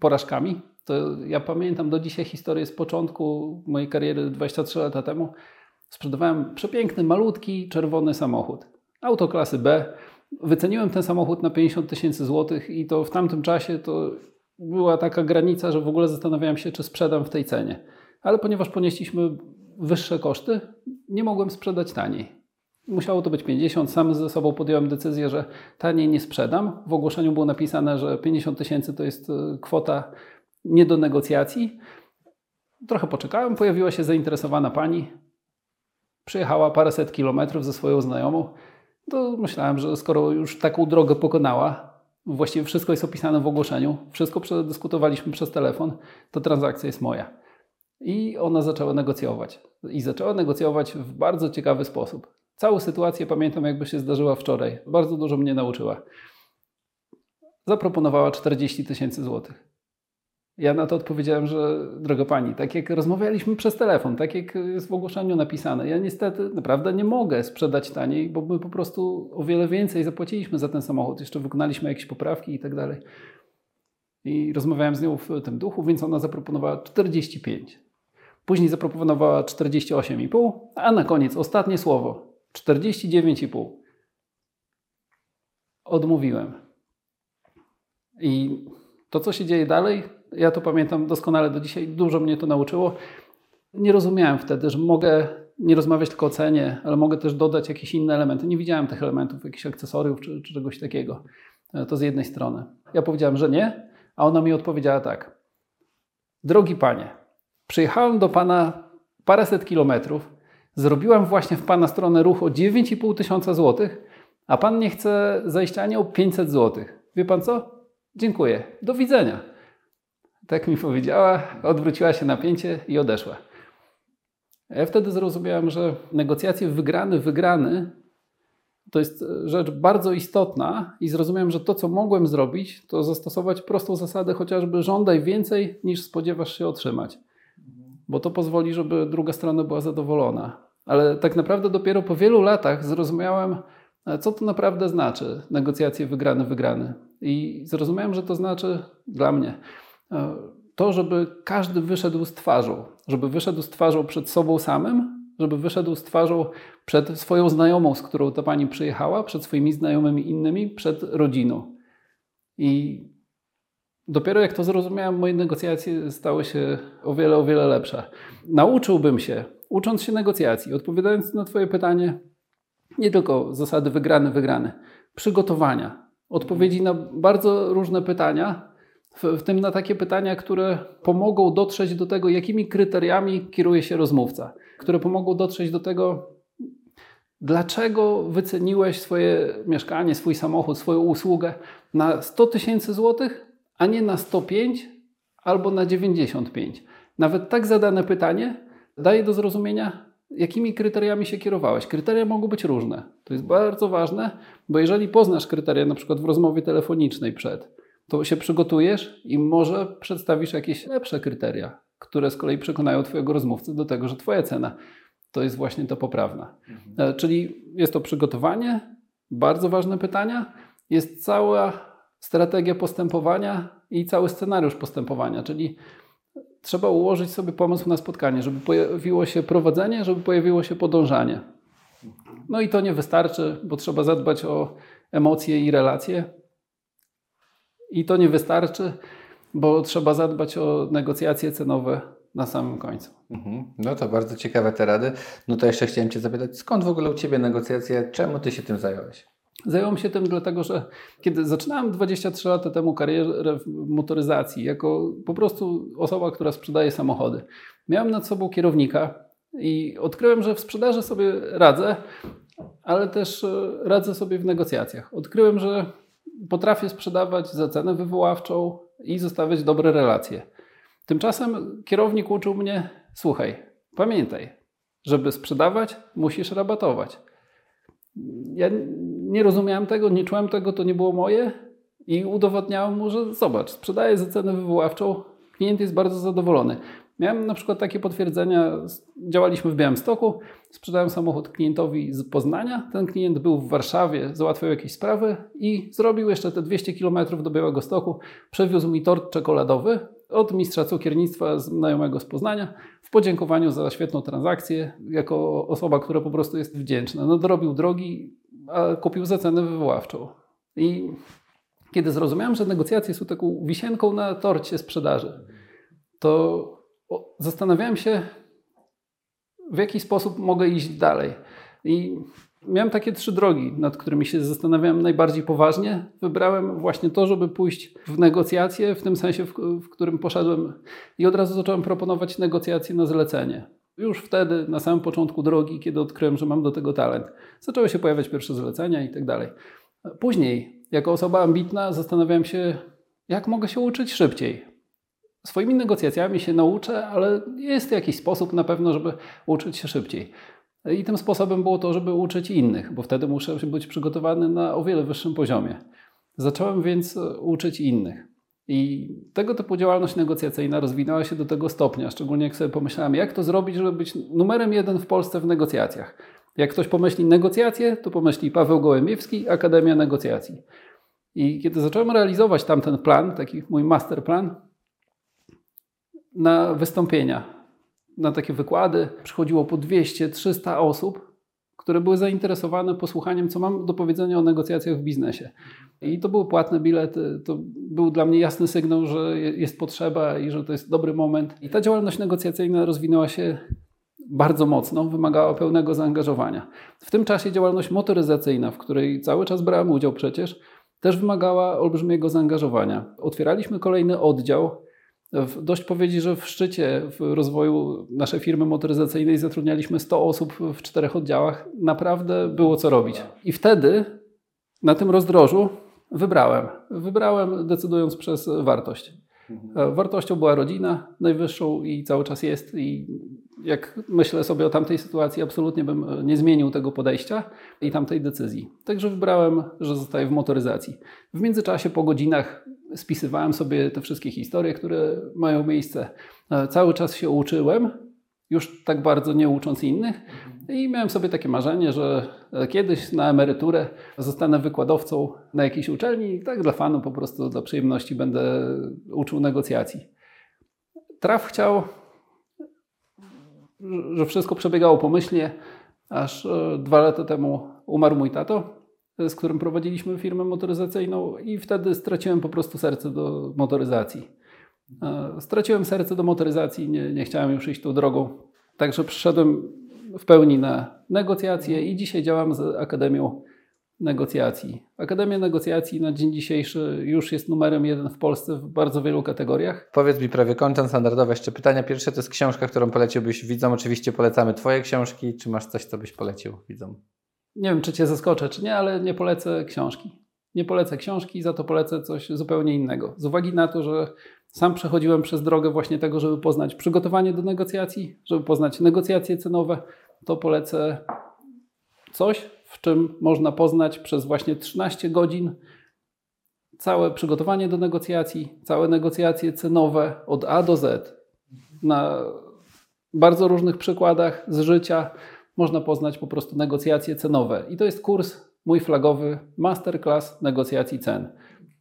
porażkami, to ja pamiętam do dzisiaj historię z początku mojej kariery 23 lata temu. Sprzedawałem przepiękny, malutki, czerwony samochód. Auto klasy B Wyceniłem ten samochód na 50 tysięcy złotych i to w tamtym czasie to była taka granica, że w ogóle zastanawiałem się, czy sprzedam w tej cenie. Ale ponieważ ponieśliśmy wyższe koszty, nie mogłem sprzedać taniej. Musiało to być 50. Sam ze sobą podjąłem decyzję, że taniej nie sprzedam. W ogłoszeniu było napisane, że 50 tysięcy to jest e, kwota nie do negocjacji. Trochę poczekałem, pojawiła się zainteresowana pani. Przyjechała paręset kilometrów ze swoją znajomą to myślałem, że skoro już taką drogę pokonała, właściwie wszystko jest opisane w ogłoszeniu, wszystko przedyskutowaliśmy przez telefon, to transakcja jest moja. I ona zaczęła negocjować. I zaczęła negocjować w bardzo ciekawy sposób. Całą sytuację pamiętam, jakby się zdarzyła wczoraj. Bardzo dużo mnie nauczyła. Zaproponowała 40 tysięcy złotych. Ja na to odpowiedziałem, że droga pani, tak jak rozmawialiśmy przez telefon, tak jak jest w ogłoszeniu napisane, ja niestety naprawdę nie mogę sprzedać taniej, bo my po prostu o wiele więcej zapłaciliśmy za ten samochód, jeszcze wykonaliśmy jakieś poprawki i tak dalej. I rozmawiałem z nią w tym duchu, więc ona zaproponowała 45. Później zaproponowała 48,5, a na koniec ostatnie słowo 49,5. Odmówiłem. I to, co się dzieje dalej, ja to pamiętam doskonale do dzisiaj, dużo mnie to nauczyło. Nie rozumiałem wtedy, że mogę nie rozmawiać tylko o cenie, ale mogę też dodać jakieś inne elementy. Nie widziałem tych elementów, jakichś akcesoriów czy, czy czegoś takiego. E, to z jednej strony. Ja powiedziałem, że nie, a ona mi odpowiedziała tak. Drogi panie, przyjechałem do pana paręset kilometrów, zrobiłam właśnie w pana stronę ruch o 9,5 tysiąca złotych, a pan nie chce zajść ani o 500 złotych. Wie pan co? Dziękuję. Do widzenia. Tak mi powiedziała, odwróciła się napięcie i odeszła. Ja wtedy zrozumiałem, że negocjacje wygrany, wygrany to jest rzecz bardzo istotna i zrozumiałem, że to, co mogłem zrobić, to zastosować prostą zasadę chociażby żądaj więcej niż spodziewasz się otrzymać. Bo to pozwoli, żeby druga strona była zadowolona. Ale tak naprawdę dopiero po wielu latach zrozumiałem, co to naprawdę znaczy negocjacje wygrany. I zrozumiałem, że to znaczy dla mnie E, to, żeby każdy wyszedł z twarzą, żeby wyszedł z twarzą przed sobą samym, żeby wyszedł z twarzą przed swoją znajomą, z którą ta pani przyjechała, przed swoimi znajomymi innymi, przed rodziną. I dopiero jak to zrozumiałem, moje negocjacje stały się o wiele, o wiele lepsze. Nauczyłbym się, ucząc się negocjacji, odpowiadając na Twoje pytanie, nie tylko zasady wygrany, wygrany, przygotowania, odpowiedzi na bardzo różne pytania, w, tym na takie pytania, które pomogą dotrzeć do tego, jakimi kryteriami kieruje się rozmówca, które pomogą dotrzeć do tego, dlaczego wyceniłeś swoje mieszkanie, swój samochód, swoją usługę na 100 tysięcy złotych, a nie na 105 albo na 95. Nawet tak zadane pytanie daje do zrozumienia, jakimi kryteriami się kierowałeś. Kryteria mogą być różne. To jest bardzo ważne, bo jeżeli poznasz kryteria na przykład w rozmowie telefonicznej przed, to się przygotujesz i może przedstawisz jakieś lepsze kryteria, które z kolei przekonają Twojego rozmówcę do tego, że Twoja cena to jest właśnie to poprawna. Mhm. E, czyli jest to przygotowanie, bardzo ważne pytania, jest cała strategia postępowania i cały scenariusz postępowania, czyli trzeba ułożyć sobie pomysł na spotkanie, żeby pojawiło się prowadzenie, żeby pojawiło się podążanie. No i to nie wystarczy, bo trzeba zadbać o emocje i relacje. I to nie wystarczy, bo trzeba zadbać o negocjacje cenowe na samym końcu. Mhm. No to bardzo ciekawe te rady. No to jeszcze chciałem Cię zapytać, skąd w ogóle u Ciebie negocjacje? Czemu Ty się tym zająłeś? Zająłem się tym dlatego, że kiedy zaczynałem 23 lata temu karierę w motoryzacji, jako po prostu osoba, która sprzedaje samochody, miałem nad sobą kierownika i odkryłem, że w sprzedaży sobie radzę, ale też e, radzę sobie w negocjacjach. Odkryłem, że potrafię sprzedawać za cenę wywoławczą i zostawiać dobre relacje. Tymczasem kierownik uczył mnie: słuchaj, pamiętaj, żeby sprzedawać, musisz rabatować. Ja nie rozumiałem tego, nie czułem tego, to nie było moje i udowodniałem mu, że zobacz, sprzedaję za cenę wywoławczą, klient jest bardzo zadowolony. Miałem na przykład takie potwierdzenia, działaliśmy w Białymstoku, sprzedałem samochód klientowi z Poznania, ten klient był w Warszawie, załatwiał jakieś sprawy i zrobił jeszcze te 200 km do Białego Stoku, przewiózł mi tort czekoladowy od mistrza cukiernictwa znajomego z Poznania w podziękowaniu za świetną transakcję, jako osoba, która po prostu jest wdzięczna. No dorobił drogi, a kupił za cenę wywoławczą. I kiedy zrozumiałem, że negocjacje są taką wisienką na torcie sprzedaży, to zastanawiałem się, w jaki sposób mogę iść dalej. I miałem takie trzy drogi, nad którymi się zastanawiałem najbardziej poważnie. Wybrałem właśnie to, żeby pójść w negocjacje, w tym sensie, w, w którym poszedłem i od razu zacząłem proponować negocjacje na zlecenie. Już wtedy, na samym początku drogi, kiedy odkryłem, że mam do tego talent, zaczęły się pojawiać pierwsze zlecenia i tak dalej. Później, jako osoba ambitna, zastanawiałem się, jak mogę się uczyć szybciej. Swoimi negocjacjami się nauczę, ale jest jakiś sposób na pewno, żeby uczyć się szybciej. I tym sposobem było to, żeby uczyć innych, bo wtedy muszę być przygotowany na o wiele wyższym poziomie. Zacząłem więc uczyć innych. I tego typu działalność negocjacyjna rozwinęła się do tego stopnia, szczególnie jak sobie pomyślałem, jak to zrobić, żeby być numerem jeden w Polsce w negocjacjach. Jak ktoś pomyśli negocjacje, to pomyśli Paweł Gołębiewski, Akademia Negocjacji. I kiedy zacząłem realizować tamten plan, taki mój masterplan, na wystąpienia, na takie wykłady przychodziło po 200-300 osób, które były zainteresowane posłuchaniem, co mam do powiedzenia o negocjacjach w biznesie. I to były płatne bilety, to był dla mnie jasny sygnał, że jest potrzeba i że to jest dobry moment. I ta działalność negocjacyjna rozwinęła się bardzo mocno, wymagała pełnego zaangażowania. W tym czasie działalność motoryzacyjna, w której cały czas brałem udział przecież, też wymagała olbrzymiego zaangażowania. Otwieraliśmy kolejny oddział Dość powiedzieć, że w szczycie w rozwoju naszej firmy motoryzacyjnej zatrudnialiśmy 100 osób w czterech oddziałach. Naprawdę było co robić. I wtedy na tym rozdrożu wybrałem. Wybrałem decydując przez wartość. Mhm. Wartością była rodzina najwyższą i cały czas jest. I jak myślę sobie o tamtej sytuacji, absolutnie bym nie zmienił tego podejścia i tamtej decyzji. Także wybrałem, że zostaję w motoryzacji. W międzyczasie po godzinach spisywałem sobie te wszystkie historie, które mają miejsce. E, cały czas się uczyłem, już tak bardzo nie ucząc innych. I miałem sobie takie marzenie, że kiedyś na emeryturę zostanę wykładowcą na jakiejś uczelni tak dla fanu, po prostu dla przyjemności będę uczył negocjacji. Traf chciał, że wszystko przebiegało pomyślnie, aż e, dwa lata temu umarł mój tato z którym prowadziliśmy firmę motoryzacyjną i wtedy straciłem po prostu serce do motoryzacji. E, straciłem serce do motoryzacji, nie, nie chciałem już iść tą drogą. Także przyszedłem w pełni na negocjacje i dzisiaj działam z Akademią Negocjacji. Akademia Negocjacji na dzień dzisiejszy już jest numerem jeden w Polsce w bardzo wielu kategoriach. Powiedz mi prawie kończąc standardowe jeszcze pytania. Pierwsze to jest książka, którą poleciłbyś widzom. Oczywiście polecamy Twoje książki. Czy masz coś, co byś polecił widzom? Nie wiem, czy Cię zaskoczę, czy nie, ale nie polecę książki. Nie polecę książki, za to polecę coś zupełnie innego. Z uwagi na to, że sam przechodziłem przez drogę właśnie tego, żeby poznać przygotowanie do negocjacji, żeby poznać negocjacje cenowe, to polecę coś, w czym można poznać przez właśnie 13 godzin całe przygotowanie do negocjacji, całe negocjacje cenowe od A do Z na bardzo różnych przykładach z życia można poznać po prostu negocjacje cenowe. I to jest kurs mój flagowy Masterclass negocjacji cen.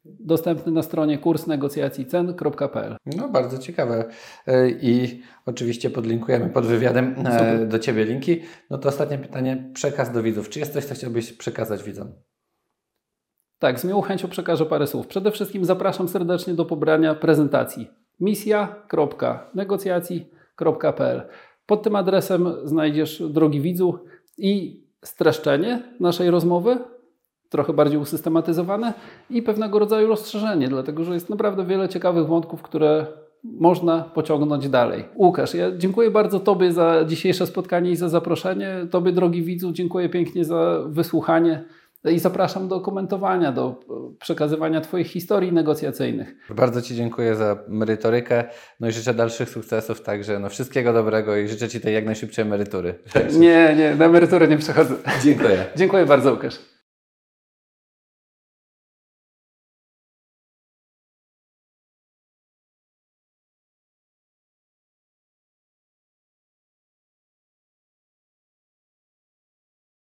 Dostępny na stronie kursnegocjacyjcen.pl. No, bardzo ciekawe. E, I oczywiście podlinkujemy pod wywiadem e, Super. do Ciebie linki. No to ostatnie pytanie, przekaz do widzów. Czy jest coś, co chciałbyś przekazać widzom? Tak, z miłą chęcią przekażę parę słów. Przede wszystkim zapraszam serdecznie do pobrania prezentacji misja.negocjacji.pl. Pod tym adresem znajdziesz, drogi widzu, i streszczenie naszej rozmowy, trochę bardziej usystematyzowane, i pewnego rodzaju rozszerzenie, dlatego że jest naprawdę wiele ciekawych wątków, które można pociągnąć dalej. Łukasz, ja dziękuję bardzo Tobie za dzisiejsze spotkanie i za zaproszenie. Tobie, drogi widzu, dziękuję pięknie za wysłuchanie. I zapraszam do komentowania, do e, przekazywania Twoich historii negocjacyjnych. Bardzo Ci dziękuję za merytorykę, no i życzę dalszych sukcesów, także no wszystkiego dobrego i życzę Ci tej jak najszybciej emerytury. Nie, nie, na emeryturę nie przechodzę. Dziękuję. Dziękuję bardzo, Łukasz.